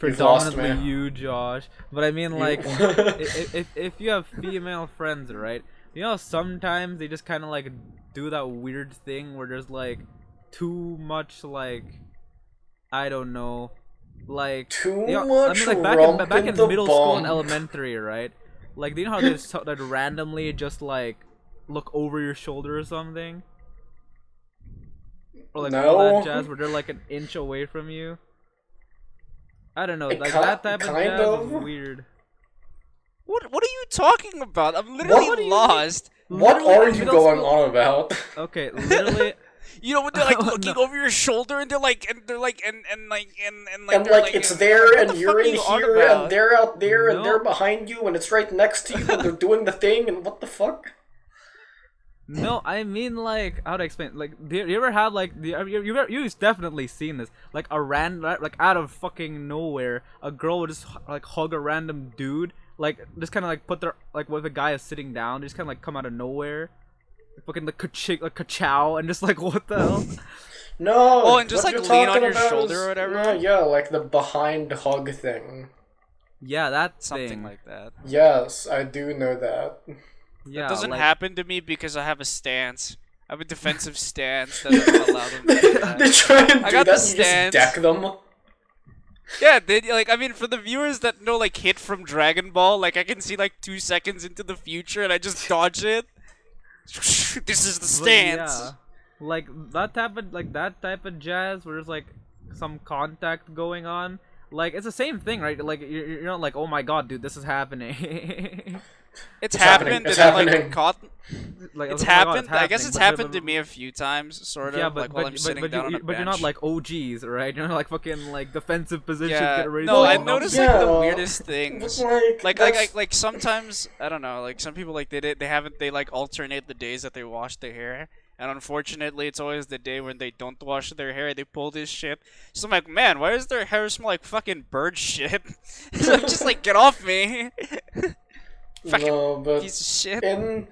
You've lost predominantly you, Josh. But I mean, like, [laughs] if, if if you have female friends, right? You know, sometimes they just kind of like do that weird thing where there's like too much like I don't know, like Too you know, much I mean, like back in back in in the middle school and elementary, right? Like, do you know how they just that randomly just like look over your shoulder or something? Or like all No. that jazz where they're like an inch away from you. I don't know, It like ki- that type of kind jazz of. is weird. What What are you talking about? I'm literally What lost. what Literally are you going school- on about? [laughs] Okay, literally. [laughs] You know when they're like [laughs] Oh, looking no. over your shoulder and they're like and they're like and and like and and like and they're like it's and- there, and the you're in you here, and they're out there, and they're behind you, and it's right next to you, and they're doing the thing, and what the fuck? No, I mean like how to explain. Like, do you, you ever have like the you you you've definitely seen this like a random like out of fucking nowhere a girl would just like hug a random dude like just kind of like put their like when the guy is sitting down just kind of like come out of nowhere like, fucking like ka like ka and just like [laughs] what the hell No. Oh, and just, like, you're lean on your shoulder is- or whatever? No, yeah, like the behind hug thing. Yeah, that something thing. like that. Yes, I do know that. Yeah, it doesn't like, happen to me because I have a stance. I have a defensive [laughs] stance that doesn't allow them to do that. they try and I do got that the and you just deck them. Yeah, they like I mean for the viewers that know like hit from Dragon Ball, like I can see like two seconds into the future and I just dodge it. [laughs] this is the but stance. yeah, like that type of like that type of jazz where there's like some contact going on. Like it's the same thing, right? Like you're, you're not like, oh my god, dude, this is happening. [laughs] It's, It's happening, happened it's happening. like caught. like It's my God, happened. I guess it's but- happened but- to me a few times, sort of. Yeah, but like while but, I'm but, sitting but, down you, on a but you're not like OGs, right? You're not like fucking like defensive positions. Yeah. get ready No, I go. noticed Yeah. like the weirdest things. like, Like, like, like, like sometimes I don't know. Like some people like they did, they haven't they like alternate the days that they wash their hair, and unfortunately, it's always the day when they don't wash their hair. They pull this shit. So I'm like, man, why does their hair smell like fucking bird shit? [laughs] so I'm just like, get off me, [laughs] fucking no, but piece of shit. in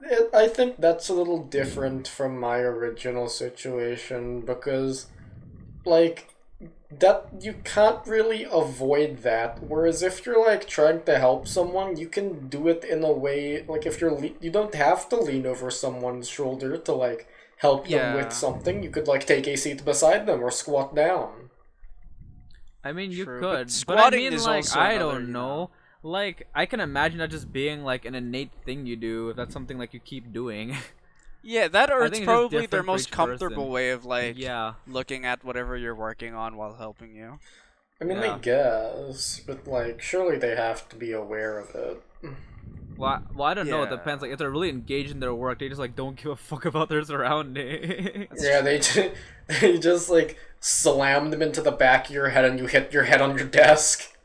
it, I think that's a little different from my original situation because like that you can't really avoid that. Whereas if you're like trying to help someone you can do it in a way like if you're le- you don't have to lean over someone's shoulder to like help them with something. You could like take a seat beside them or squat down. I mean, you True, but could, but, I squatting mean, is like, also I don't you know. Know. Like, I can imagine that just being like an innate thing you do. If that's something like you keep doing. [laughs] Yeah, that or it's think it's probably their most comfortable person. way of like yeah. looking at whatever you're working on while helping you. i mean Yeah. i guess but like surely they have to be aware of it Well, I, well, I don't know. It depends. Like, if they're really engaged in their work, they just like don't give a [laughs] fuck about their surroundings. yeah, they just, [laughs] they just like slam them into the back of your head and you hit your head on your desk.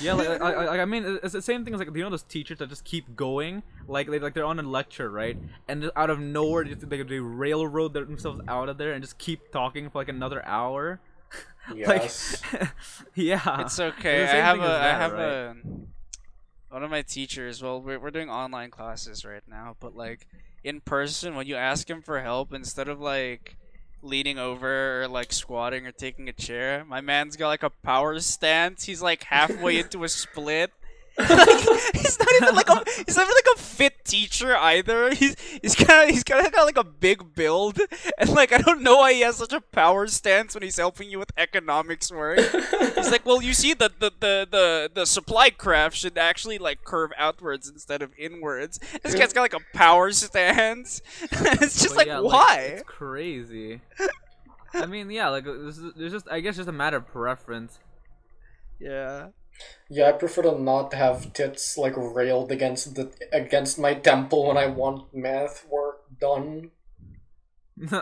Yeah, like, like, [laughs] like, I mean, it's the same thing as like you know those teachers that just keep going, like they like they're on a lecture, right? And just out of nowhere, they, they, they railroad themselves out of there and just keep talking for like another hour. [laughs] Yes. Like, [laughs] yeah. It's okay. the I have thing a as I have right? a one of my teachers. Well, we're we're doing online classes right now, but like in person, when you ask him for help, instead of like leaning over or like squatting or taking a chair, my man's got like a power stance. He's like halfway into a split. [laughs] he's not even like a he's not even like a fit teacher either. He's he's kind of he's kind of got like a big build, and like I don't know why he has such a power stance when he's helping you with economics work. He's like, well, you see, the the the the, the supply craft should actually like curve outwards instead of inwards. This guy's got like a power stance. [laughs] it's just But like yeah, why? it's crazy. I mean, yeah, like there's just I guess just a matter of preference. yeah. Yeah, I prefer to not have tits like railed against the against my temple when I want math work done. [laughs]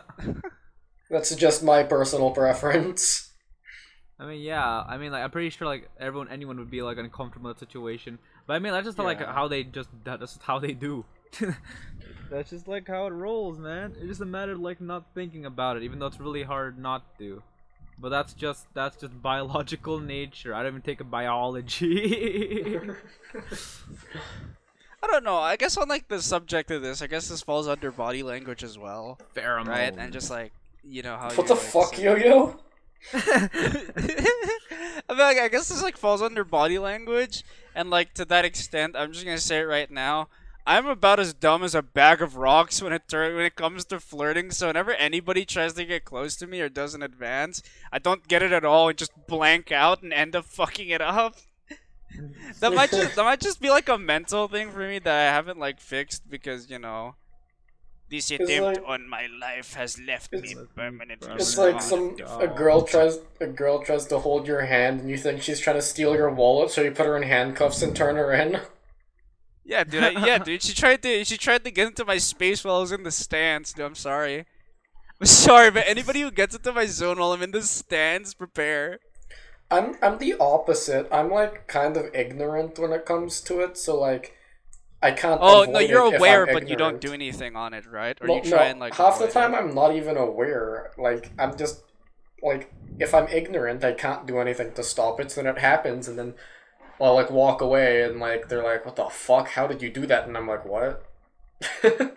That's just my personal preference. I mean, yeah. I mean, like, I'm pretty sure like everyone, anyone would be like uncomfortable in that situation. But I mean, that's just like how they just that's how they do. [laughs] that's just like how it rolls, man. It's just a matter of like not thinking about it, even though it's really hard not to. But that's just that's just biological nature. I don't even take a biology. [laughs] I don't know. I guess on like the subject of this, I guess this falls under body language as well, Pheromones. right? And just like you know how. what you, the like, fuck, say- yo yo? [laughs] I mean, like, I guess this like falls under body language, and like to that extent, I'm just gonna say it right now. I'm about as dumb as a bag of rocks when it tur- when it comes to flirting. So whenever anybody tries to get close to me or doesn't advance, I don't get it at all and just blank out and end up fucking it up. [laughs] that might just that might just be like a mental thing for me that I haven't like fixed because you know. This attempt like- on my life has left me It's- permanently. It's Oh like some a girl tries a girl tries to hold your hand and you think she's trying to steal your wallet, so you put her in handcuffs and turn her in. [laughs] Yeah, dude. I, yeah, dude. She tried to. She tried to get into my space while I was in the stands. Dude, I'm sorry. I'm sorry, but anybody who gets into my zone while I'm in the stands, prepare. I'm I'm the opposite. I'm like kind of ignorant when it comes to it, so like I can't. Oh no, you're aware, but you don't do anything on it, right? Or No, you try no, and like. half the time it. I'm not even aware. Like I'm just like if I'm ignorant, I can't do anything to stop it. So then it happens, and then I'll like walk away, and like they're like, "What the fuck? How did you do that?" And I'm like, "What?" [laughs]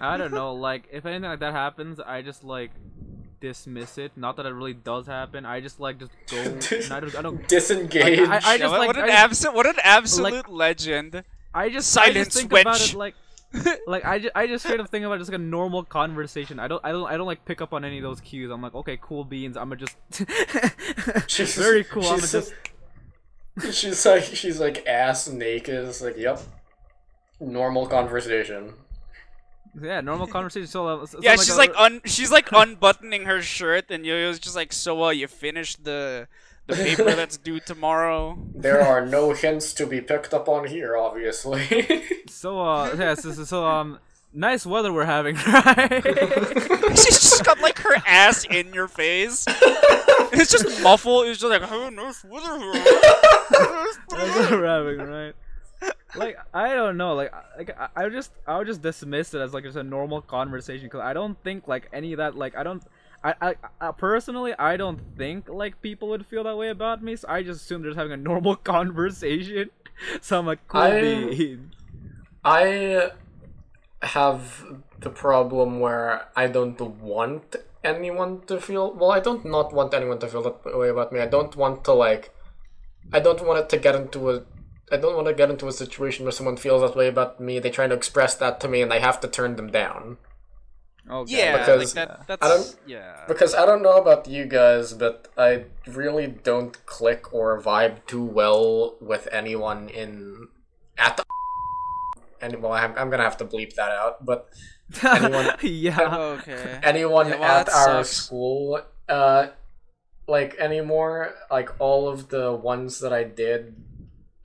I don't know. Like, if anything like that happens, I just like, dismiss it. Not that it really does happen. I just like just go. [laughs] I don't. I don't Disengage. Like, I- I just what, like- what an I- abso- what an absolute legend. I just I Silent just think switch. about it like [laughs] like I just, I just straight up think about it just like a normal conversation. I don't I don't I don't like pick up on any of those cues. I'm like, okay, cool beans. I'm gonna just She's- very cool. I'm gonna just [laughs] She's like she's like ass naked. It's like yep, normal conversation. yeah, normal conversation. So, uh, so Yeah, like she's a- like un she's like unbuttoning her shirt, and Yo-Yo's just like, "So, uh, you finished the the paper [laughs] that's due tomorrow?" There are no hints to be picked up on here, obviously. so uh yeah so, so, so um nice weather we're having [laughs] right. [laughs] She's just got like her ass in your face. It's just muffled. It's just like, "Oh, nice weather here." That's what we're having, right? Like I don't know, like I- like I, I just I would just dismiss it as like just a normal conversation because I don't think like any of that like I don't I, I I personally I don't think like people would feel that way about me, so I just assume they're just having a normal [laughs] conversation. So I'm like, cool I- I have the problem where I don't want anyone to feel well, I don't not want anyone to feel that way about me. I don't want to like I don't want it to get into a I don't want to get into a situation where someone feels that way about me. They try to express that to me, and I have to turn them down. Okay. Yeah, Because like that. That's I don't- yeah. Because I don't know about you guys, but I really don't click or vibe too well with anyone in at the. And well, I'm, I'm gonna have to bleep that out, but anyone- [laughs] yeah. Okay. anyone Yeah, well, at our sucks. school, uh, like anymore, like all of the ones that I did,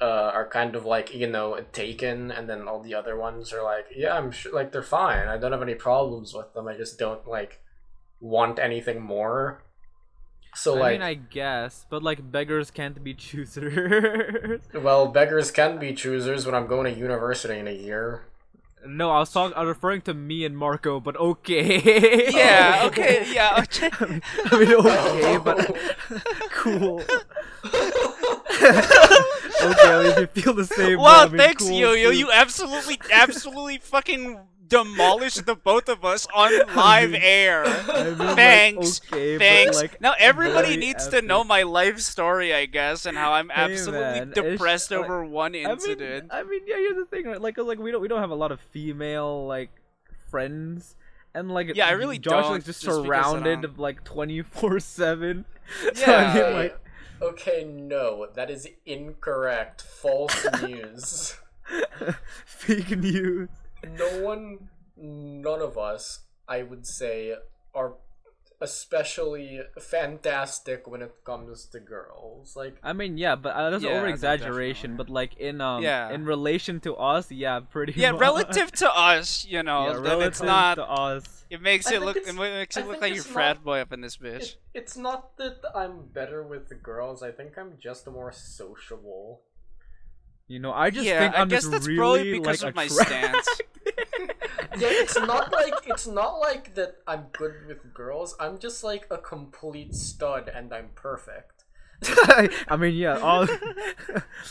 uh, are kind of like you know taken, and then all the other ones are like, yeah, I'm sure, like they're fine. I don't have any problems with them. I just don't like want anything more. So I like, mean, I guess, but like beggars can't be choosers. [laughs] well, beggars can be choosers when I'm going to university in a year. no, I was talking. I was referring to me and Marco, but okay. Yeah. [laughs] Okay. Yeah. Okay. I [laughs] mean, I mean, okay, but cool. okay, I mean, you feel the same. Wow, I mean, thanks, cool, Yo-Yo. too. You absolutely, absolutely fucking demolished the both of us on [laughs] live mean- air. I mean, like, Thanks. okay, Thanks. like, now everybody very needs to know my life story, I guess, and how I'm Hey, absolutely man, it's depressed like- over one I mean, incident. I mean, yeah, here's the thing, right? Like, 'cause, like we don't we don't have a lot of female like friends, and like Yeah, I really Josh don't, like just, just surrounded don't- like twenty four seven. [laughs] Yeah. I mean, like Okay, no, that is incorrect. False news. [laughs] fake news. No one, none of us, I would say, are especially fantastic when it comes to girls. Like, I mean, yeah, but uh, that's Yeah, over exaggeration. But like in um Yeah. in relation to us, yeah, pretty. yeah, much. relative to us, you know, yeah, then relative it's not. to us. It makes I it look. It it's- makes I it look like you it's frat boy up in this bitch. it, it's not that I'm better with the girls, I think I'm just more sociable. You know, I just yeah, think I I'm guess just that's really probably because like of my attract- stance. [laughs] Yeah, it's not like it's not like that I'm good with girls. I'm just like a complete stud and I'm perfect. [laughs] I mean, yeah, all.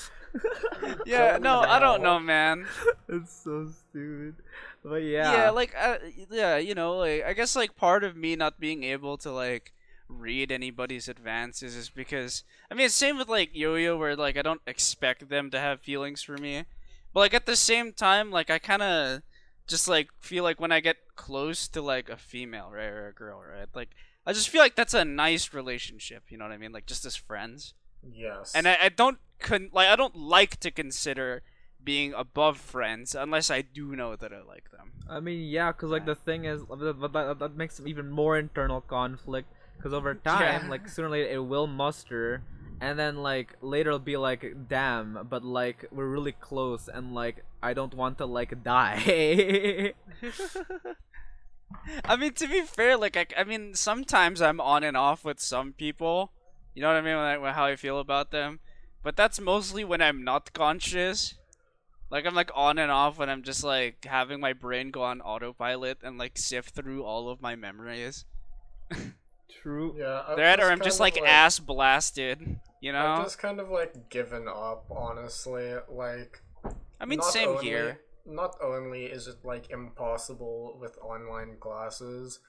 [laughs] yeah, no, I don't know, man. it's so stupid. But yeah. yeah like uh, yeah you know like i guess like part of me not being able to like read anybody's advances is because i mean same with like yo-yo where like i don't expect them to have feelings for me but like at the same time like i kind of just like feel like when i get close to like a female right or a girl right like i just feel like that's a nice relationship you know what i mean like just as friends Yes. and I, I don't con- like I don't like to consider being above friends unless I do know that I like them. I mean, yeah, because like the thing is, but that, that makes even more internal conflict. Because over [laughs] time, Yeah. like sooner or later, it will muster, and then like later it'll be like, damn, but like we're really close, and like I don't want to like die. [laughs] I mean, to be fair, like I, I mean, sometimes I'm on and off with some people. You know what I mean? When I, when- how I feel about them, but that's mostly when I'm not conscious. Like I'm like on and off when I'm just like having my brain go on autopilot and like sift through all of my memories. [laughs] True. yeah, That or I'm just of, like ass blasted. You know? I've just kind of like given up, honestly. Like, I mean, same only- here. Not only is it like impossible with online classes,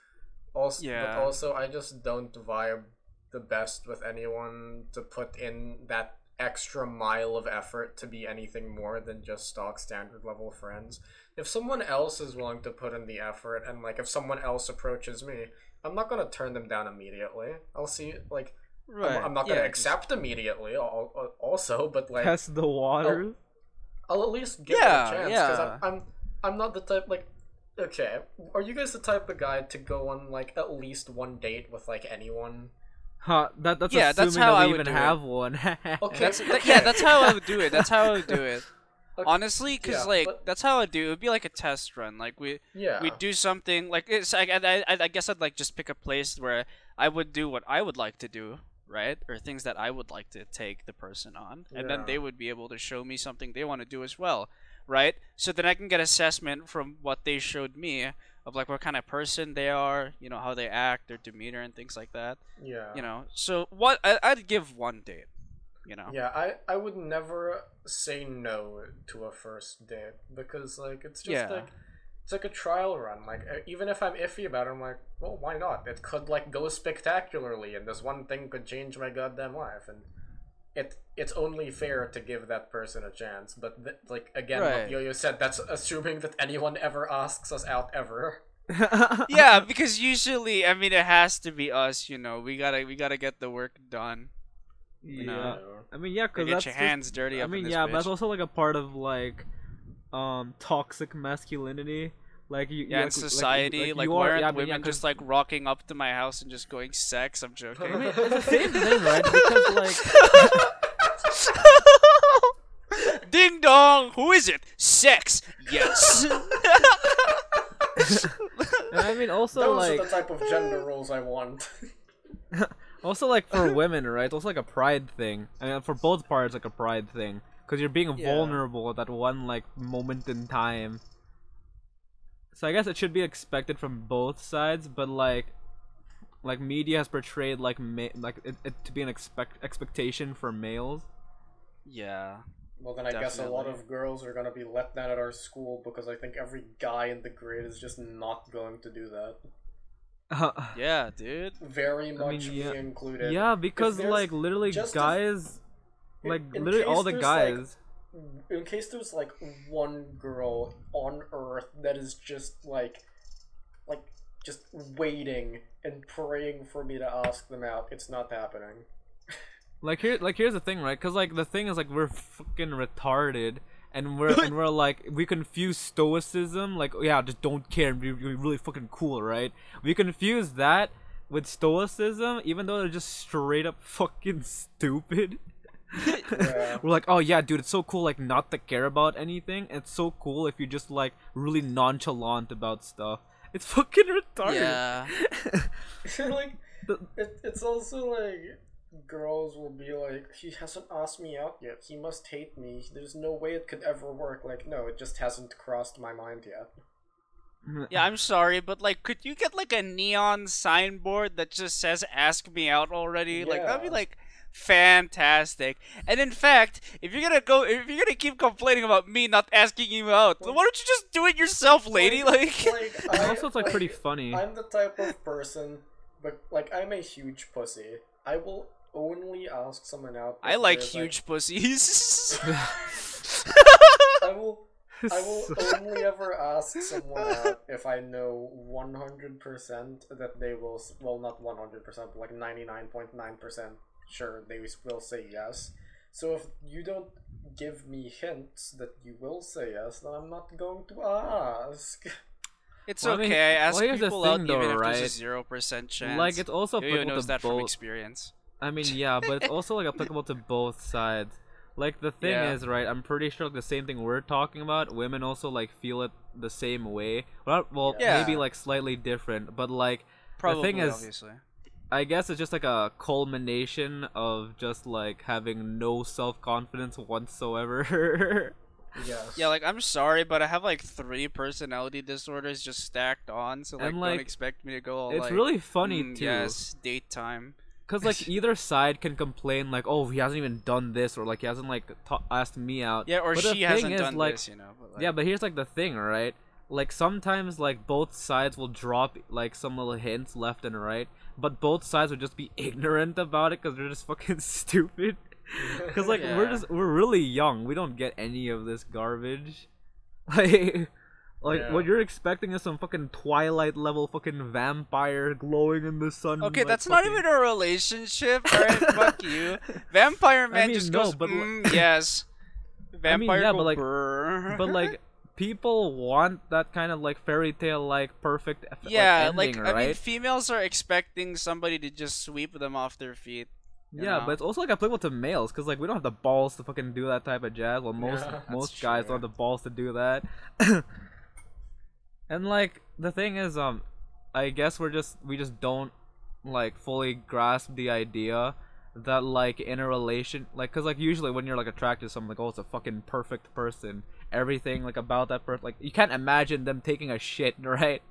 Also, Yeah. but also, I just don't vibe the best with anyone to put in that extra mile of effort to be anything more than just stock standard level friends. If someone else is willing to put in the effort, and like if someone else approaches me, I'm not gonna turn them down immediately. I'll see, like, I'm, I'm not gonna Yeah, 'cause- accept immediately. al- al- Also, but like, Test the waters. I'll at least give Yeah, it a chance because yeah. I'm, I'm I'm not the type like okay are you guys the type of guy to go on like at least one date with like anyone Huh, that, that's Yeah, assuming that's how that I we would even do it. have one. [laughs] Okay. That's that, yeah, that's how I would do it. That's how I would do it. Okay, Honestly, cause yeah, like but- that's how I do. It would be like a test run. Like we yeah we do something like it's. I, I I I guess I'd like just pick a place where I would do what I would like to do, right? Or things that I would like to take the person on, and then they would be able to show me something they want to do as well, right? So then I can get assessment from what they showed me of like what kind of person they are, you know, how they act, their demeanor, and things like that. yeah You know, so what I, I'd give one date. You know. yeah I I would never say no to a first date because like it's just Yeah. like it's like a trial run like even if I'm iffy about it I'm like well why not it could like go spectacularly and this one thing could change my goddamn life and it it's only fair to give that person a chance but th- like again Right. what Yo-Yo said that's assuming that anyone ever asks us out ever [laughs] yeah, because usually, I mean, it has to be us. You know, we gotta we gotta get the work done. Yeah. know. I mean, yeah, because get that's your just- hands dirty I up in mean, this yeah, but that's also like a part of like, um, toxic masculinity. Like you, Yeah, in like, society, like, you why are- aren't yeah, women yeah, 'cause- just like rocking up to my house and just going sex? I'm I joking. mean, [laughs] it's the same thing, right? [laughs] Because like, [laughs] Ding dong! Who is it? Sex. Yes. and I mean, also those like, are the type of gender roles I want also like for [laughs] women, right? Also like a pride thing. I mean, for both parts, like a pride thing, because you're being Yeah. vulnerable at that one like moment in time. So I guess it should be expected from both sides, but like, like media has portrayed like ma- like it, it to be an expect expectation for males. yeah. Well, then I guess a lot of girls are gonna be let down at our school because I think every guy in the grade is just not going to do that. [laughs] Yeah, dude. Very mean, much yeah. me included. yeah, because like literally just a- guys, in- like in literally all the there's, like, guys. In case there's like one girl on Earth that is just like, like, just waiting and praying for me to ask them out, it's not happening. [laughs] Like here, like here's the thing, right? Because like the thing is, like we're fucking retarded, and we're [laughs] and we're like we confuse stoicism, like oh, yeah, just don't care and be, be really fucking cool, right? We confuse that with stoicism, even though they're just straight up fucking stupid. Yeah. [laughs] [laughs] We're like, oh yeah, dude, it's so cool, like not to care about anything. It's so cool if you're just like really nonchalant about stuff. It's fucking retarded. Yeah. like, it, it's also like girls will be like, he hasn't asked me out yet. He must hate me. There's no way it could ever work. Like, no, it just hasn't crossed my mind yet. [laughs] Yeah, I'm sorry, but like, could you get like a neon signboard that just says "Ask me out" already? Like that'd be like fantastic. And in fact, if you're gonna go, if you're gonna keep complaining about me not asking you out, why don't you just do it yourself, lady? Like, like And [laughs] I- also, it's like pretty [laughs] funny. I'm the type of person, but like I'm a huge pussy. I will only ask someone out. I like there's, huge pussies. [laughs] I will. I will [laughs] only ever ask someone out if I know 100% that they will, well, not 100%, but like 99.9% sure they will say yes. So if you don't give me hints that you will say yes, then I'm not going to ask. It's Well, I mean- okay. I ask well, the people thing out though, even if right? there's a zero percent chance. Like it's also Yo-Yo knows to that from experience. I mean, [laughs] yeah, but it's also like applicable to both sides. Like the thing Yeah. is, right? I'm pretty sure like, the same thing we're talking about. Women also like feel it the same way. Well, well, Yeah. maybe like slightly different, but like Probably, the thing is, obviously. I guess it's just like a culmination of just like having no self confidence whatsoever. [laughs] yes. Yeah, like I'm sorry, but I have like three personality disorders just stacked on, so like, And, like, don't expect me to go all it's like. really funny "Mm, too. Yes, date time. Cause like [laughs] either side can complain like, oh, he hasn't even done this, or like he hasn't like ta- asked me out. Yeah, or But she hasn't is, done like, this, you know. But, like, Yeah, but here's like the thing, right? like sometimes like both sides will drop like some little hints left and right, but both sides would just be [laughs] ignorant about it because they're just fucking [laughs] stupid. Because like we're just we're really young. We don't get any of this garbage. Like, like Yeah. what you're expecting is some fucking Twilight level fucking vampire glowing in the sun. Okay, like, that's not even a relationship. [laughs] Alright, fuck you. Vampire Man mean, just no, goes, but li- mm, yes. [laughs] Vampire yeah, go, but like- "Brr." But like, people want that kind of like fairy tale like perfect. yeah, like, ending, like I mean, females are expecting somebody to just sweep them off their feet. Yeah, know? but it's also like applicable to males because like we don't have the balls to fucking do that type of jazz. Well, most Yeah, [laughs] that's most guys true. don't have the balls to do that. And like the thing is, um, I guess we're just we just don't like fully grasp the idea that like in a relation like because like usually when you're like attracted to someone like oh it's a fucking perfect person everything like about that person like you can't imagine them taking a shit [laughs] right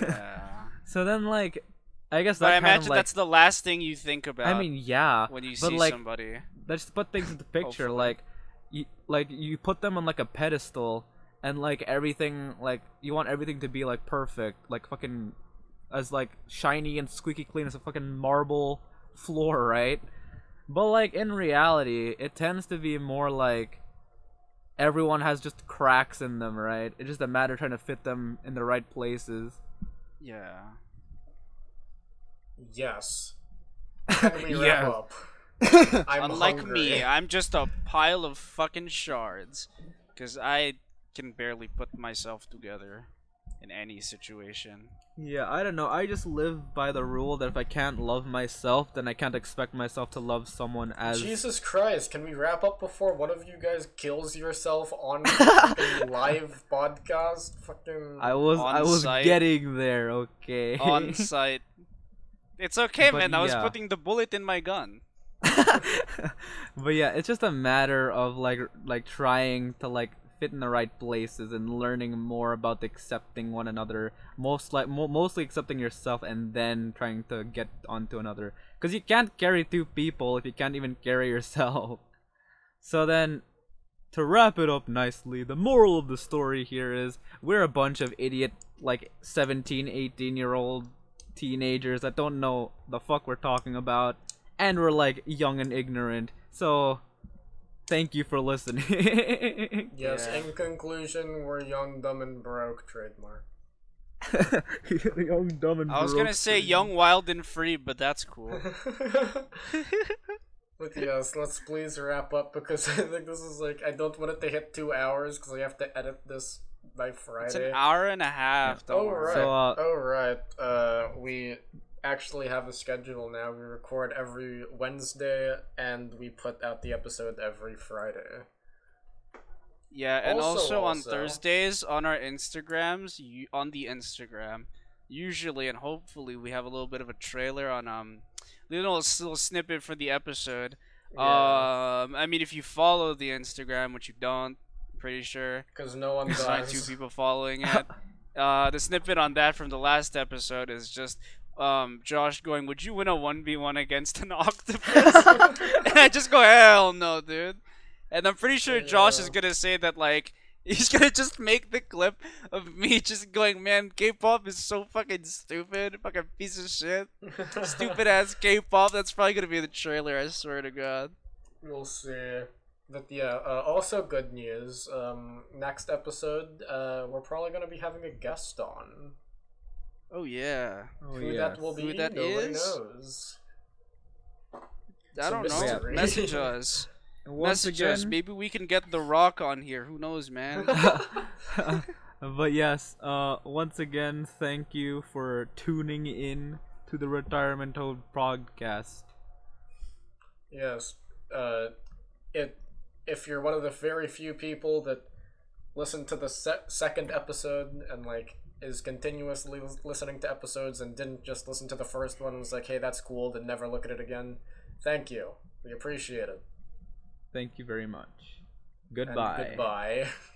Yeah. [laughs] so then like i guess but I imagine of like that's the last thing you think about. i mean yeah when you but see like somebody. let's put things in the picture like you like you put them on like a pedestal and like everything like you want everything to be like perfect like fucking as like shiny and squeaky clean as a fucking marble floor right but like in reality it tends to be more like everyone has just cracks in them right it's just a matter of trying to fit them in the right places Yeah. Yes. [laughs] Can we wrap Yes. up? [laughs] I'm Unlike hungry. me, I'm just a pile of fucking shards. Because I can barely put myself together in any situation. Yeah, I don't know. I just live by the rule that if I can't love myself, then I can't expect myself to love someone as. Jesus Christ, can we wrap up before one of you guys kills yourself on [laughs] fucking live podcast? Fucking I was I was On-site. getting there, okay. On site. [laughs] It's okay, But man. I was putting the bullet in my gun. [laughs] but yeah, it's just a matter of like like trying to like fit in the right places and learning more about accepting one another. Most like mo- mostly accepting yourself and then trying to get onto another. Because you can't carry two people if you can't even carry [laughs] yourself. So then, to wrap it up nicely, the moral of the story here is we're a bunch of idiot like 17, 18 year old teenagers that don't know the fuck we're talking about and we're like young and ignorant. So thank you for listening. [laughs] Yes, Yeah. in conclusion, we're young, dumb, and broke trademark. [laughs] young, dumb, and broke. I was gonna broke. say young, wild, and free, but that's cool. [laughs] but yes, let's please wrap up because I think this is like I don't want it to hit two hours because I have to edit this by Friday. It's an hour and a half. Don't Oh worry. right. So, uh, oh right. Uh, we actually have a schedule now. We record every Wednesday and we put out the episode every Friday. Yeah, and Also- also, on also- Thursdays on our Instagrams, you, on the Instagram, usually and hopefully we have a little bit of a trailer on um, little little snippet for the episode. Yeah. Um, I mean, if you follow the Instagram, which you don't, pretty sure. Because no one only two people following it. [laughs] Uh, the snippet on that from the last episode is just um Josh going, "Would you win a one v one against an [laughs] octopus?" [laughs] and I just go, "Hell no, dude." And I'm pretty sure Josh is gonna say that like [laughs] he's gonna just make the clip of me just going, "Man, K-pop is so fucking stupid, fucking piece of shit, stupid ass K-pop." That's probably gonna be the trailer. I swear to God. We'll see. But yeah, uh, also good news. Um, next episode, uh, we're probably gonna be having a guest on. Oh yeah. Oh, Who yes. that will be, Who that nobody is? knows. I a don't know. Message us. [laughs] Message again, us. Maybe we can get The Rock on here. Who knows, man? [laughs] [laughs] but yes, uh, once again, thank you for tuning in to the Retirement Home podcast. Yes. Uh, it if you're one of the very few people that listen to the se- second episode and like is continuously listening to episodes and didn't just listen to the first one and was like, hey, that's cool, then never look at it again. Thank you. We appreciate it. Thank you very much. And Goodbye. goodbye. [laughs]